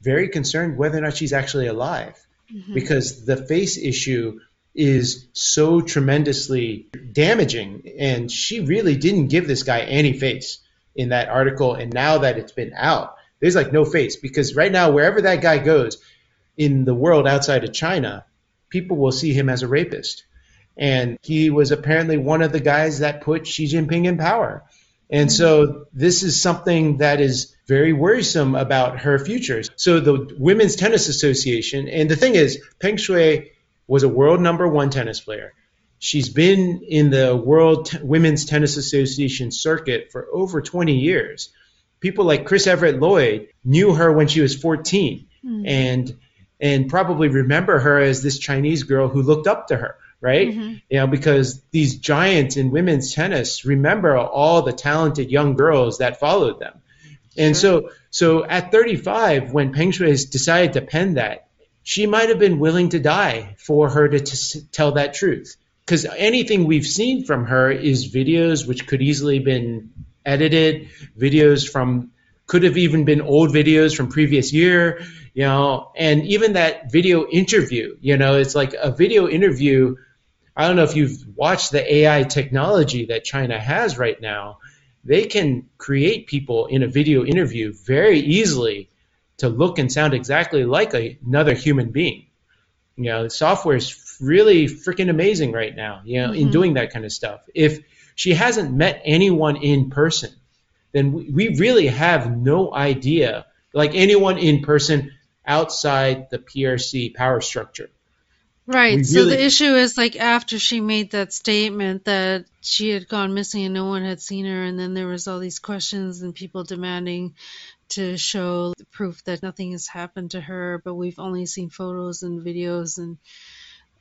very concerned whether or not she's actually alive mm-hmm. because the face issue is so tremendously damaging. And she really didn't give this guy any face in that article. And now that it's been out, there's like no face because right now, wherever that guy goes in the world outside of China, people will see him as a rapist. And he was apparently one of the guys that put Xi Jinping in power. And so this is something that is very worrisome about her future. So the Women's Tennis Association, and the thing is, Peng Shuai was a world number one tennis player. She's been in the World T- Women's Tennis Association circuit for over 20 years. People like Chris Evert Lloyd knew her when she was 14 mm. and and probably remember her as this Chinese girl who looked up to her right? Mm-hmm. You know, because these giants in women's tennis remember all the talented young girls that followed them. And sure. so, so at 35, when Peng Shuai decided to pen that, she might have been willing to die for her to t- tell that truth. Because anything we've seen from her is videos which could easily been edited, videos from could have even been old videos from previous year, you know, and even that video interview, you know, it's like a video interview I don't know if you've watched the AI technology that China has right now. They can create people in a video interview very easily to look and sound exactly like a, another human being. You know, software is really freaking amazing right now, you know, mm-hmm. in doing that kind of stuff. If she hasn't met anyone in person, then we, we really have no idea, like anyone in person outside the PRC power structure. Right. We so really... the issue is like after she made that statement that she had gone missing and no one had seen her, and then there was all these questions and people demanding to show proof that nothing has happened to her, but we've only seen photos and videos and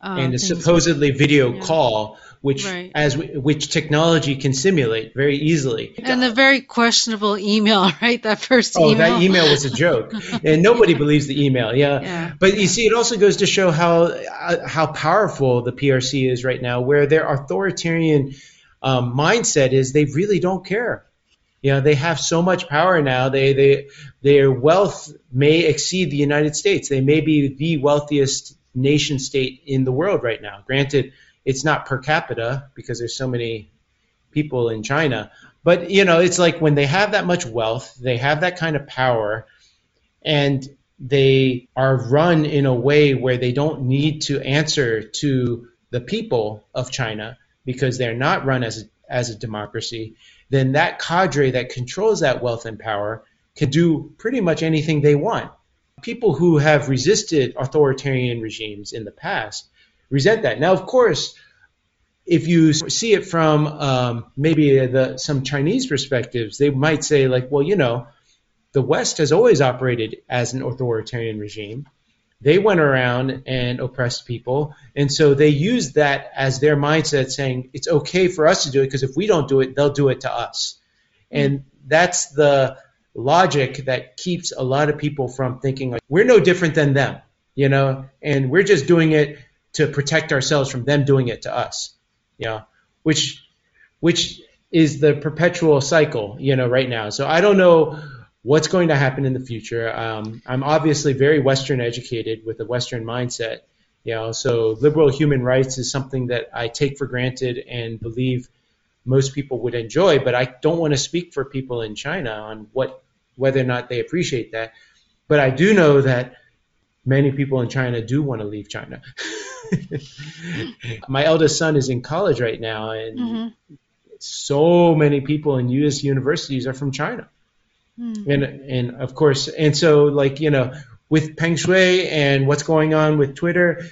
um, and a supposedly video yeah. call, which right. as we, which technology can simulate very easily. And the very questionable email, right? That first oh, email. that email was a joke, and nobody believes the email. Yeah. yeah. but you see, it also goes to show how uh, how powerful the PRC is right now, where their authoritarian um, mindset is they really don't care. You know, they have so much power now. They they their wealth may exceed the United States. They may be the wealthiest nation state in the world right now. Granted, it's not per capita because there's so many people in China, But you know, it's like when they have that much wealth, they have that kind of power, and they are run in a way where they don't need to answer to the people of China because they're not run as a, as a democracy, then that cadre that controls that wealth and power can do pretty much anything they want. People who have resisted authoritarian regimes in the past resent that. Now, of course, if you see it from um, maybe the, some Chinese perspectives, they might say, like, well, you know, the West has always operated as an authoritarian regime. They went around and oppressed people. And so they used that as their mindset, saying it's okay for us to do it because if we don't do it, they'll do it to us. And that's the logic that keeps a lot of people from thinking like we're no different than them, you know, and we're just doing it to protect ourselves from them doing it to us, you know, which which is the perpetual cycle, you know, right now. So I don't know what's going to happen in the future. Um, I'm obviously very Western educated with a Western mindset, you know, so liberal human rights is something that I take for granted and believe most people would enjoy, but I don't want to speak for people in China on what whether or not they appreciate that. But I do know that many people in China do want to leave China. My eldest son is in college right now, and mm-hmm. so many people in U.S. universities are from China. Mm. And and of course, and so like you know, with Peng Shuai and what's going on with Twitter,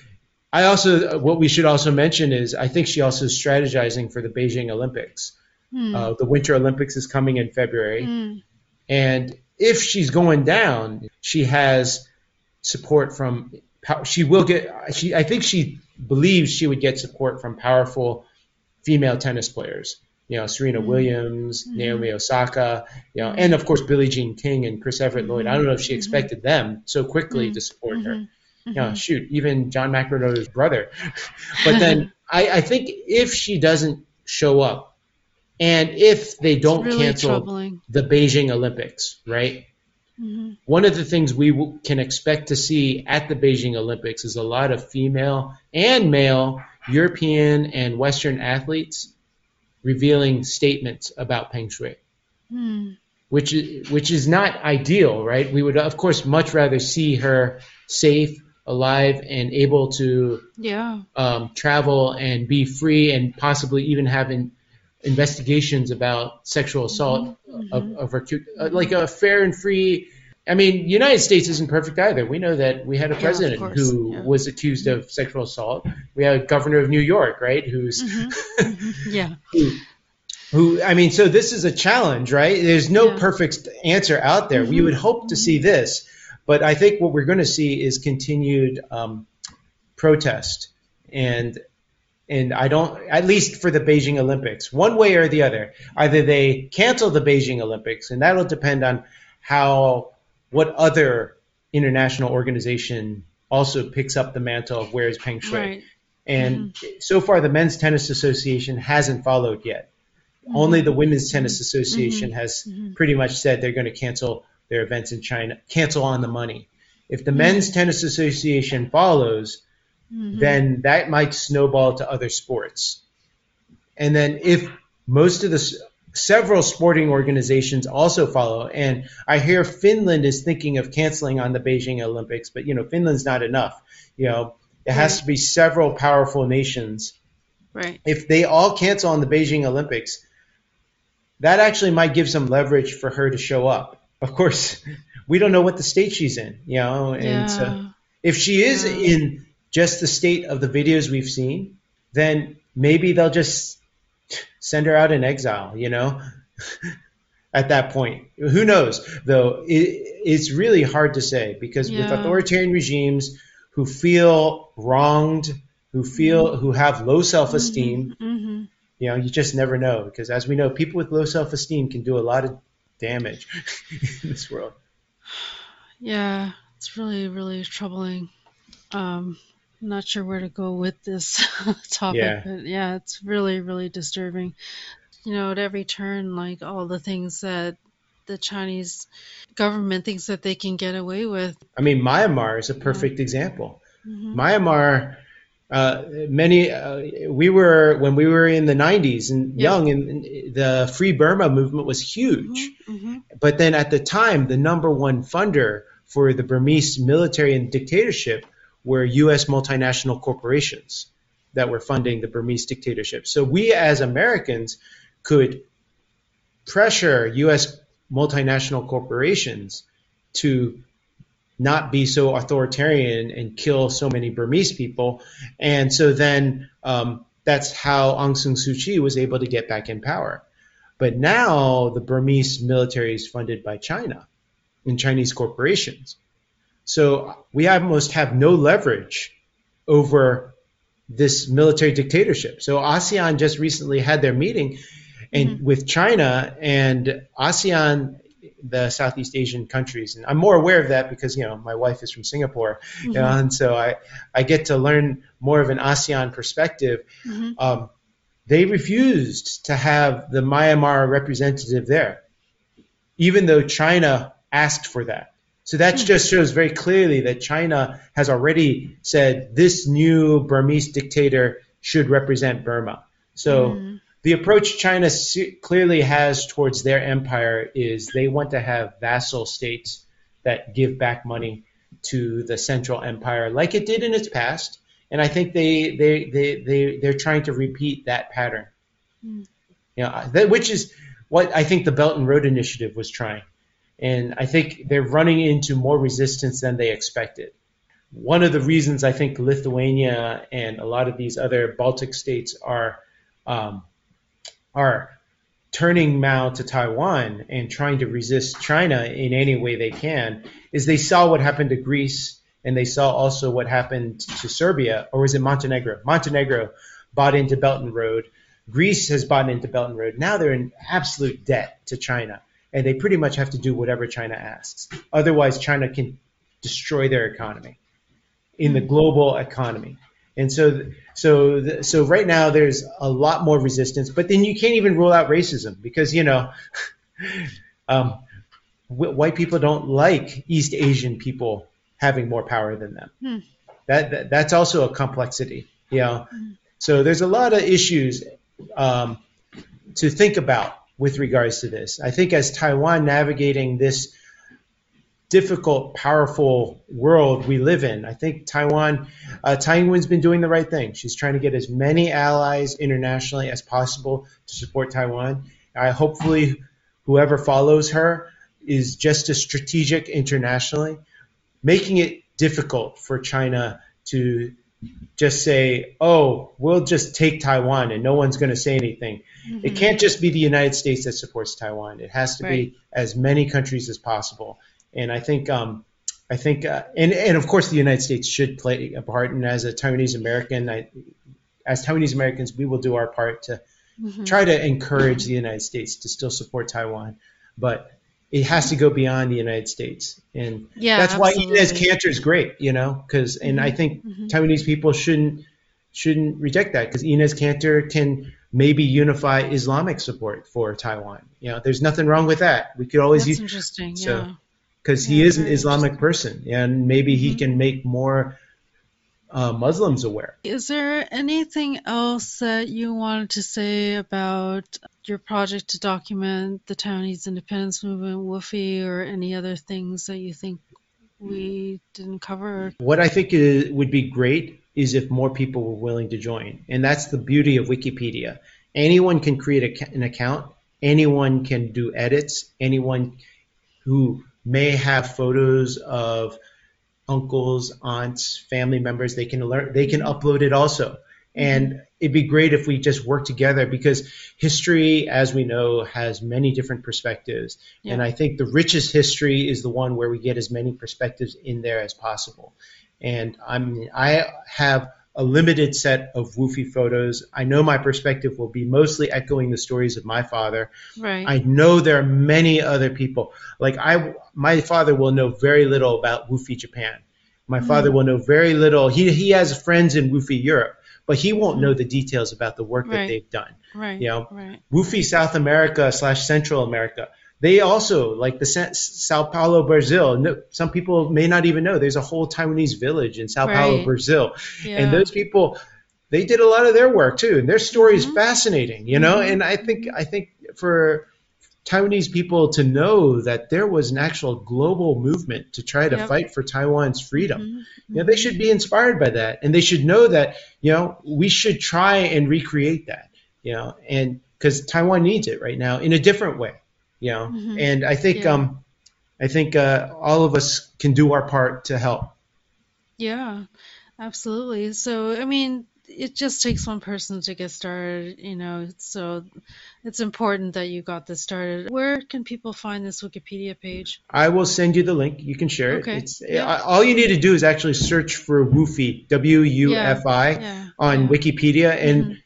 I also what we should also mention is I think she also is strategizing for the Beijing Olympics. Mm. Uh, the Winter Olympics is coming in February, mm. and if she's going down, she has support from. She will get. She I think she believes she would get support from powerful female tennis players you know, Serena mm-hmm. Williams, mm-hmm. Naomi Osaka, you know, and of course Billie Jean King and Chris Evert Lloyd. I don't know if she mm-hmm. expected them so quickly to support her. You know, shoot, even John McEnroe's brother. but then I, I, think if she doesn't show up, and if they don't really cancel troubling. the Beijing Olympics, right? Mm-hmm. One of the things we w- can expect to see at the Beijing Olympics is a lot of female and male European and Western athletes revealing statements about Peng Shuai, hmm. which is which is not ideal, right? We would of course much rather see her safe, alive, and able to yeah. um, travel and be free, and possibly even having investigations about sexual assault mm-hmm. of, of her, uh, like a fair and free I mean, United States isn't perfect either. We know that we had a president yeah, who yeah. was accused of sexual assault. We had a governor of New York, right, who's mm-hmm. mm-hmm. yeah. who, who, I mean, so this is a challenge, right? There's no yeah. perfect answer out there. Mm-hmm. We would hope to see this, but I think what we're going to see is continued um, protest and and I don't, at least for the Beijing Olympics, one way or the other. Either they cancel the Beijing Olympics, and that'll depend on how what other international organization also picks up the mantle of where's Peng Shuai. Right. And mm-hmm. so far, the Men's Tennis Association hasn't followed yet. Mm-hmm. Only the Women's Tennis Association mm-hmm. has mm-hmm. pretty much said they're going to cancel their events in China, cancel on the money. If the mm-hmm. Men's Tennis Association follows, mm-hmm. then that might snowball to other sports. And then if most of the several sporting organizations also follow. And I hear Finland is thinking of canceling on the Beijing Olympics, but you know, Finland's not enough. You know, it has right. to be several powerful nations. Right. If they all cancel on the Beijing Olympics, that actually might give some leverage for her to show up. Of course, we don't know what the state she's in, you know, and yeah. so if she is yeah. in just the state of the videos we've seen, then maybe they'll just send her out in exile, you know? At that point, who knows? Though it, it's really hard to say because yeah. with authoritarian regimes who feel wronged, who feel mm-hmm. who have low self-esteem, mm-hmm. Mm-hmm. you know, you just never know because as we know, people with low self-esteem can do a lot of damage in this world. Yeah, it's really really troubling. Um, I'm not sure where to go with this topic, yeah. but yeah, it's really, really disturbing. You know, at every turn, like all the things that the Chinese government thinks that they can get away with. I mean, Myanmar is a perfect yeah. example. Mm-hmm. Myanmar uh, many uh, we were when we were in the 90s and Yeah. young and, and the free burma movement was huge. Hmm but then at the time the number one funder for the burmese military and dictatorship were us multinational corporations that were funding the burmese dictatorship. So we as americans could pressure us multinational corporations to not be so authoritarian and kill so many Burmese people. And so then um, that's how Aung San Suu Kyi was able to get back in power. But now the Burmese military is funded by China and Chinese corporations. So we almost have no leverage over this military dictatorship. So ASEAN just recently had their meeting and with China and ASEAN the Southeast Asian countries, and I'm more aware of that because you know my wife is from Singapore, you know, and so I I get to learn more of an ASEAN perspective. Mhm. Um, they refused to have the Myanmar representative there, even though China asked for that. So that just shows very clearly that China has already said this new Burmese dictator should represent Burma. So Mhm. The approach China clearly has towards their empire is they want to have vassal states that give back money to the central empire like it did in its past. And i think they they they, they they're trying to repeat that pattern. Mm. you know, that, which is what i think the belt and road initiative was trying. And i think they're running into more resistance than they expected. One of the reasons i think lithuania and a lot of these other baltic states are um, are turning Mao to Taiwan and trying to resist China in any way they can is they saw what happened to Greece and they saw also what happened to Serbia or was it Montenegro? Montenegro bought into Belt and Road. Greece has bought into Belt and Road. Now they're in absolute debt to China and they pretty much have to do whatever China asks. Otherwise China can destroy their economy in the global economy. And so, so, so right now there's a lot more resistance, but then you can't even rule out racism because you know, um, wh- white people don't like East Asian people having more power than them. Hmm. That, that that's also a complexity, you know. So there's a lot of issues um, to think about with regards to this. I think as Taiwan navigating this difficult, powerful world we live in. I think Taiwan, uh, Tsai Ing-wen's been doing the right thing. She's trying to get as many allies internationally as possible to support Taiwan. I hopefully whoever follows her is just as strategic internationally, making it difficult for China to just say, "Oh, we'll just take Taiwan and no one's going to say anything." It can't just be the United States that supports Taiwan. It has to Right. be as many countries as possible. And I think, um, I think, uh, and and of course, the United States should play a part. And as a Taiwanese American, I, as Taiwanese Americans, we will do our part to Mhm. try to encourage the United States to still support Taiwan, but it has to go beyond the United States. And Yeah, that's why Enes absolutely. Kanter is great, you know, because and I think Mhm. Taiwanese people shouldn't shouldn't reject that because Enes Kanter can maybe unify Islamic support for Taiwan. You know, there's nothing wrong with that. We could always That's use interesting. so- Yeah. Because he is an Islamic person, and maybe he Mhm. can make more uh, Muslims aware. Is there anything else that you wanted to say about your project to document the Taiwanese independence movement, WUFI, or any other things that you think we didn't cover? What I think is, would be great is if more people were willing to join, and that's the beauty of Wikipedia. Anyone can create a, an account. Anyone can do edits. Anyone who may have photos of uncles, aunts, family members, they can learn. They can upload it also. Mm-hmm. And it'd be great if we just work together because history, as we know, has many different perspectives. And I think the richest history is the one where we get as many perspectives in there as possible. And I'm I have a limited set of woofy photos. I know my perspective will be mostly echoing the stories of my father. Right. I know there are many other people. Like I, my father will know very little about Woofy Japan. My mm-hmm. father will know very little. He he has friends in Woofy Europe, but he won't mm-hmm. know the details about the work that they've done. right. you know, Right. Woofy South America slash Central America. They also like the Sa- Sao Paulo, Brazil. No, some people may not even know there's a whole Taiwanese village in Sao Paulo, Brazil, Yeah. and those people they did a lot of their work too, and their story is Mhm. fascinating, you know. Mhm. And I think I think for Taiwanese people to know that there was an actual global movement to try to Yep. fight for Taiwan's freedom. Mhm. You know, they should be inspired by that, and they should know that you know we should try and recreate that. You know, and because Taiwan needs it right now in a different way. You know, Mhm. and I think Yeah. um, I think uh, all of us can do our part to help. Yeah, absolutely. So, I mean, it just takes one person to get started, you know, so it's important that you got this started. Where can people find this Wikipedia page? I will send you the link. You can share it. Okay. It's Yeah. All you need to do is actually search for Woofy W U F I on yeah. Wikipedia, and Mhm, mhm.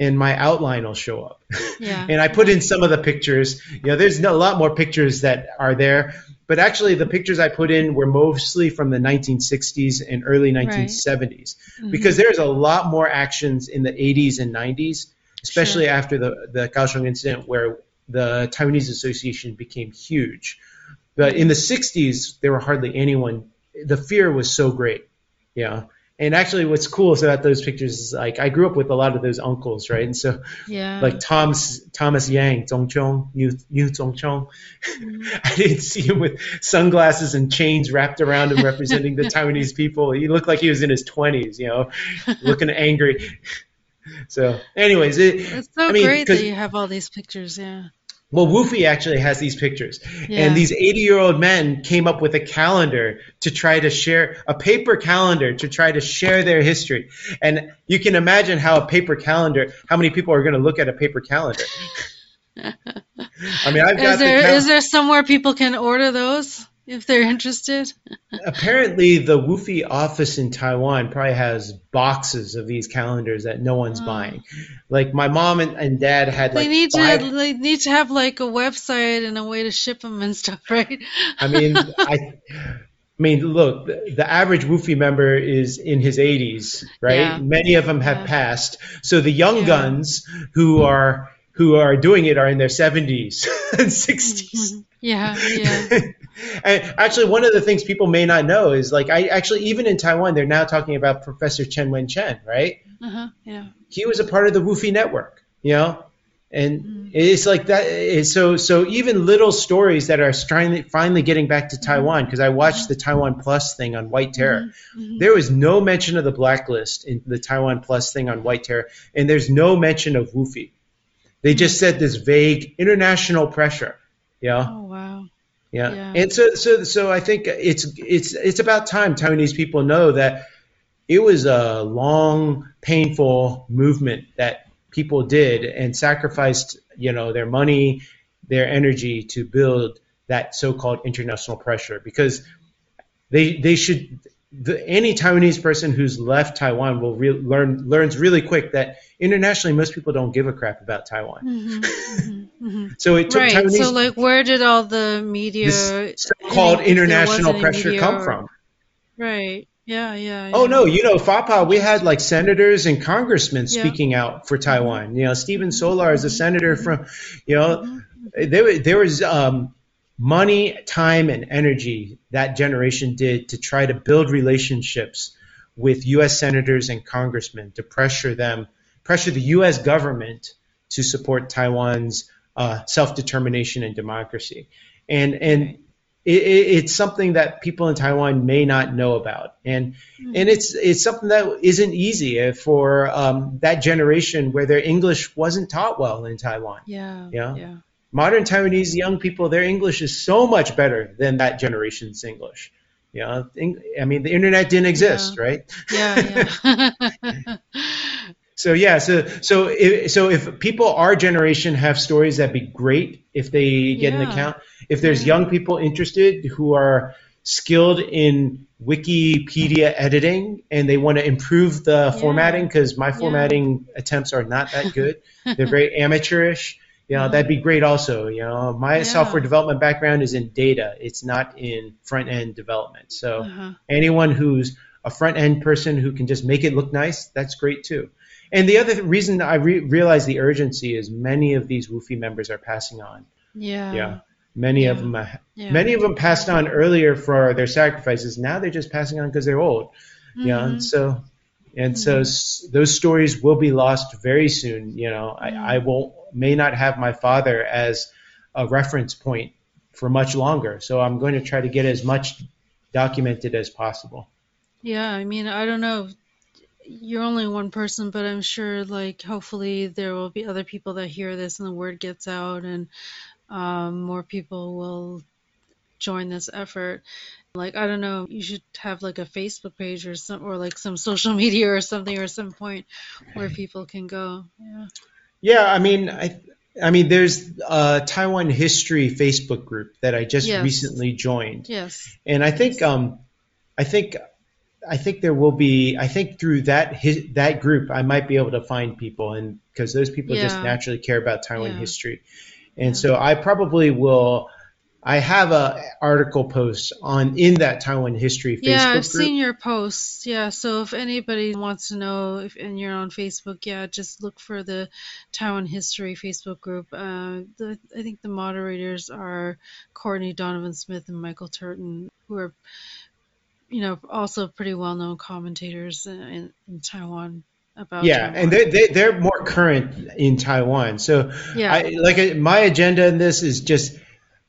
And my outline will show up. Yeah. and I put in some of the pictures. You know, there's a lot more pictures that are there, but actually the pictures I put in were mostly from the 1960s and early 1970s Mhm. because there's a lot more actions in the 80s and 90s, especially after the the Kaohsiung incident where the Taiwanese Association became huge. But in the 60s, there were hardly anyone. The fear was so great, know. And actually, what's cool is about those pictures is like I grew up with a lot of those uncles, right? And so yeah. like Thomas Thomas Yang, Zhongchong, Yu Yu Zhongchong. Mm-hmm. I didn't see him with sunglasses and chains wrapped around him representing the Taiwanese people. He looked like he was in his twenties, you know, looking angry. So, anyways, it, it's so I mean, great that you have all these pictures. Yeah. Well, Woofy actually has these pictures, Yeah. and these eighty-year-old men came up with a calendar to try to share a paper calendar to try to share their history. And you can imagine how a paper calendar, how many people are going to look at a paper calendar. I mean, I've got Is there the cal- is there somewhere people can order those if they're interested? apparently the Woofy office in Taiwan probably has boxes of these calendars that no one's Oh. buying. Like my mom and, and dad had They like need five, to they need to have like a website and a way to ship them and stuff, right? I mean, I, I mean, look, the, the average Woofy member is in his 80s, right? Yeah. Many of them have Yeah. passed. So the young Yeah. guns who are who are doing it are in their 70s and 60s. Mm-hmm. yeah, yeah. and actually, one of the things people may not know is like, I actually, even in Taiwan, they're now talking about Professor Chen Wen Chen, right? Uh-huh, yeah. He was a part of the Woofy network, you know? And Mm. it's like that. It's so, so even little stories that are trying, finally getting back to Taiwan, because I watched the Taiwan Plus thing on White Terror. Mhm. There was no mention of the blacklist in the Taiwan Plus thing on White Terror, and there's no mention of Woofy. They just said this vague international pressure, you know? Oh wow. Yeah. Yeah. And so so so I think it's it's it's about time Taiwanese people know that it was a long, painful movement that people did and sacrificed, you know, their money, their energy to build that so-called international pressure because they they should the, any Taiwanese person who's left Taiwan will re- learn learns really quick that internationally most people don't give a crap about Taiwan. Mhm, mhm, mhm. So it took Right. Taiwanese So like where did all the media so-called any- if there was international pressure come or- from? Right. Yeah, yeah. Oh no, you know, FAPA, we had like senators and congressmen Yeah. speaking out for Taiwan. You know, Stephen Solarz is a senator from, you know, there there was um, money, time, and energy that generation did to try to build relationships with U.S. senators and congressmen to pressure them, pressure the U.S. government to support Taiwan's uh, self-determination and democracy. And and it, it, it's something that people in Taiwan may not know about, and and it's it's something that isn't easy for um, that generation where their English wasn't taught well in Taiwan. Yeah. Yeah. Yeah. Modern Taiwanese young people, their English is so much better than that generation's English. You know, I mean, the internet didn't exist, right? Yeah. Yeah. So yeah, so so if, so if people our generation have stories, that'd be great if they get an account. If there's Yeah. young people interested who are skilled in Wikipedia editing and they want to improve the formatting, because my formatting attempts are not that good. They're very amateurish. You know, that'd be great also. You know, my Yeah. software development background is in data. It's not in front end development. So Uh-huh. anyone who's a front end person who can just make it look nice, that's great too. And the other th- reason I re- realize the urgency is many of these Woofy members are passing on. Yeah. Yeah. Many Yeah. of them, uh, Yeah. many of them passed on earlier for their sacrifices. Now they're just passing on because they're old. You know, Mhm. and so and so s- those stories will be lost very soon. You know, I, I won't may not have my father as a reference point for much longer. So I'm going to try to get as much documented as possible. Yeah, I mean, I don't know. You're only one person, but I'm sure, like, hopefully there will be other people that hear this and the word gets out and um, more people will join this effort. Like, I don't know, you should have like a Facebook page or some, or like some social media or something or some point where people can go. Yeah. Yeah, I mean, I, I mean, there's a Taiwan history Facebook group that I just Yes. recently joined, Yes. and I think, um, I think, I think there will be. I think through that his, that group, I might be able to find people, and because those people just naturally care about Taiwan Yeah. history, and so I probably will. I have a article post on in that Taiwan history Facebook Yeah, I've group. seen your posts. Yeah, so if anybody wants to know if and you're on Facebook, yeah, just look for the Taiwan History Facebook group. Uh, the, I think the moderators are Courtney Donovan Smith and Michael Turton, who are, you know, also pretty well-known commentators in, in, Taiwan about yeah, Taiwan. and they, they they're more current in Taiwan. So Yeah. I, like my agenda in this is just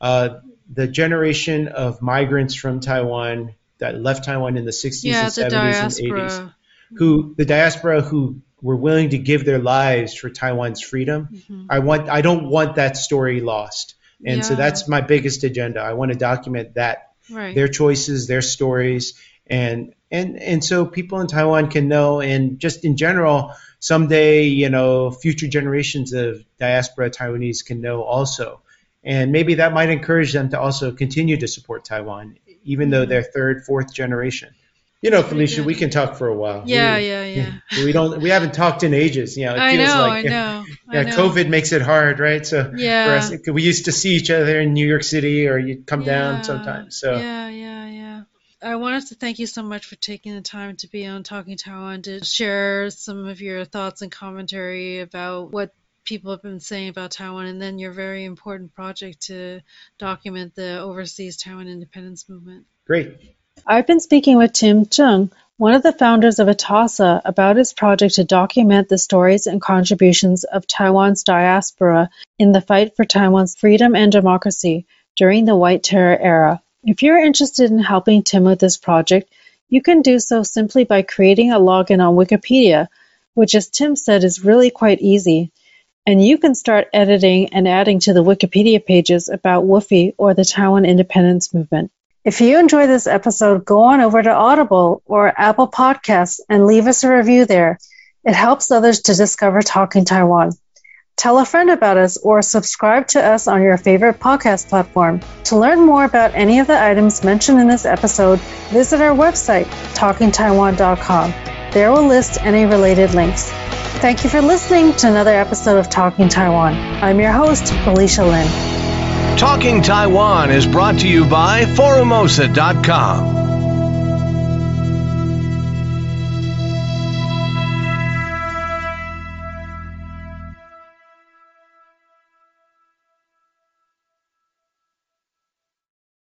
uh, the generation of migrants from Taiwan that left Taiwan in the 60s yeah, and the 70s and 80s, who the diaspora who were willing to give their lives for Taiwan's freedom. Mhm. I want I don't want that story lost. And so that's my biggest agenda. I want to document that Right. their choices, their stories, and and and so people in Taiwan can know, and just in general, someday you know, future generations of diaspora Taiwanese can know also, and maybe that might encourage them to also continue to support Taiwan, even though they're third, fourth generation. You know, Felicia, we can talk for a while. yeah, We- yeah, yeah. We don't. We haven't talked in ages. You know, it I feels know, like I know. I yeah, know. COVID makes it hard, right? So Yeah. for us, we used to see each other in New York City, or you'd come Yeah, down sometimes. So yeah, yeah, yeah. I wanted to thank you so much for taking the time to be on Talking Taiwan to share some of your thoughts and commentary about what people have been saying about Taiwan, and then your very important project to document the overseas Taiwan independence movement. great. I've been speaking with Tim Chung, one of the founders of ITASA, about his project to document the stories and contributions of Taiwan's diaspora in the fight for Taiwan's freedom and democracy during the White Terror era. If you're interested in helping Tim with this project, you can do so simply by creating a login on Wikipedia, which, as Tim said, is really quite easy. And you can start editing and adding to the Wikipedia pages about WUFI or the Taiwan independence movement. If you enjoy this episode, go on over to Audible or Apple Podcasts and leave us a review there. It helps others to discover Talking Taiwan. Tell a friend about us or subscribe to us on your favorite podcast platform. To learn more about any of the items mentioned in this episode, visit our website, talkingtaiwan.com. There we'll list any related links. Thank you for listening to another episode of Talking Taiwan. I'm your host, Felicia Lin. Talking Taiwan is brought to you by Forumosa.com.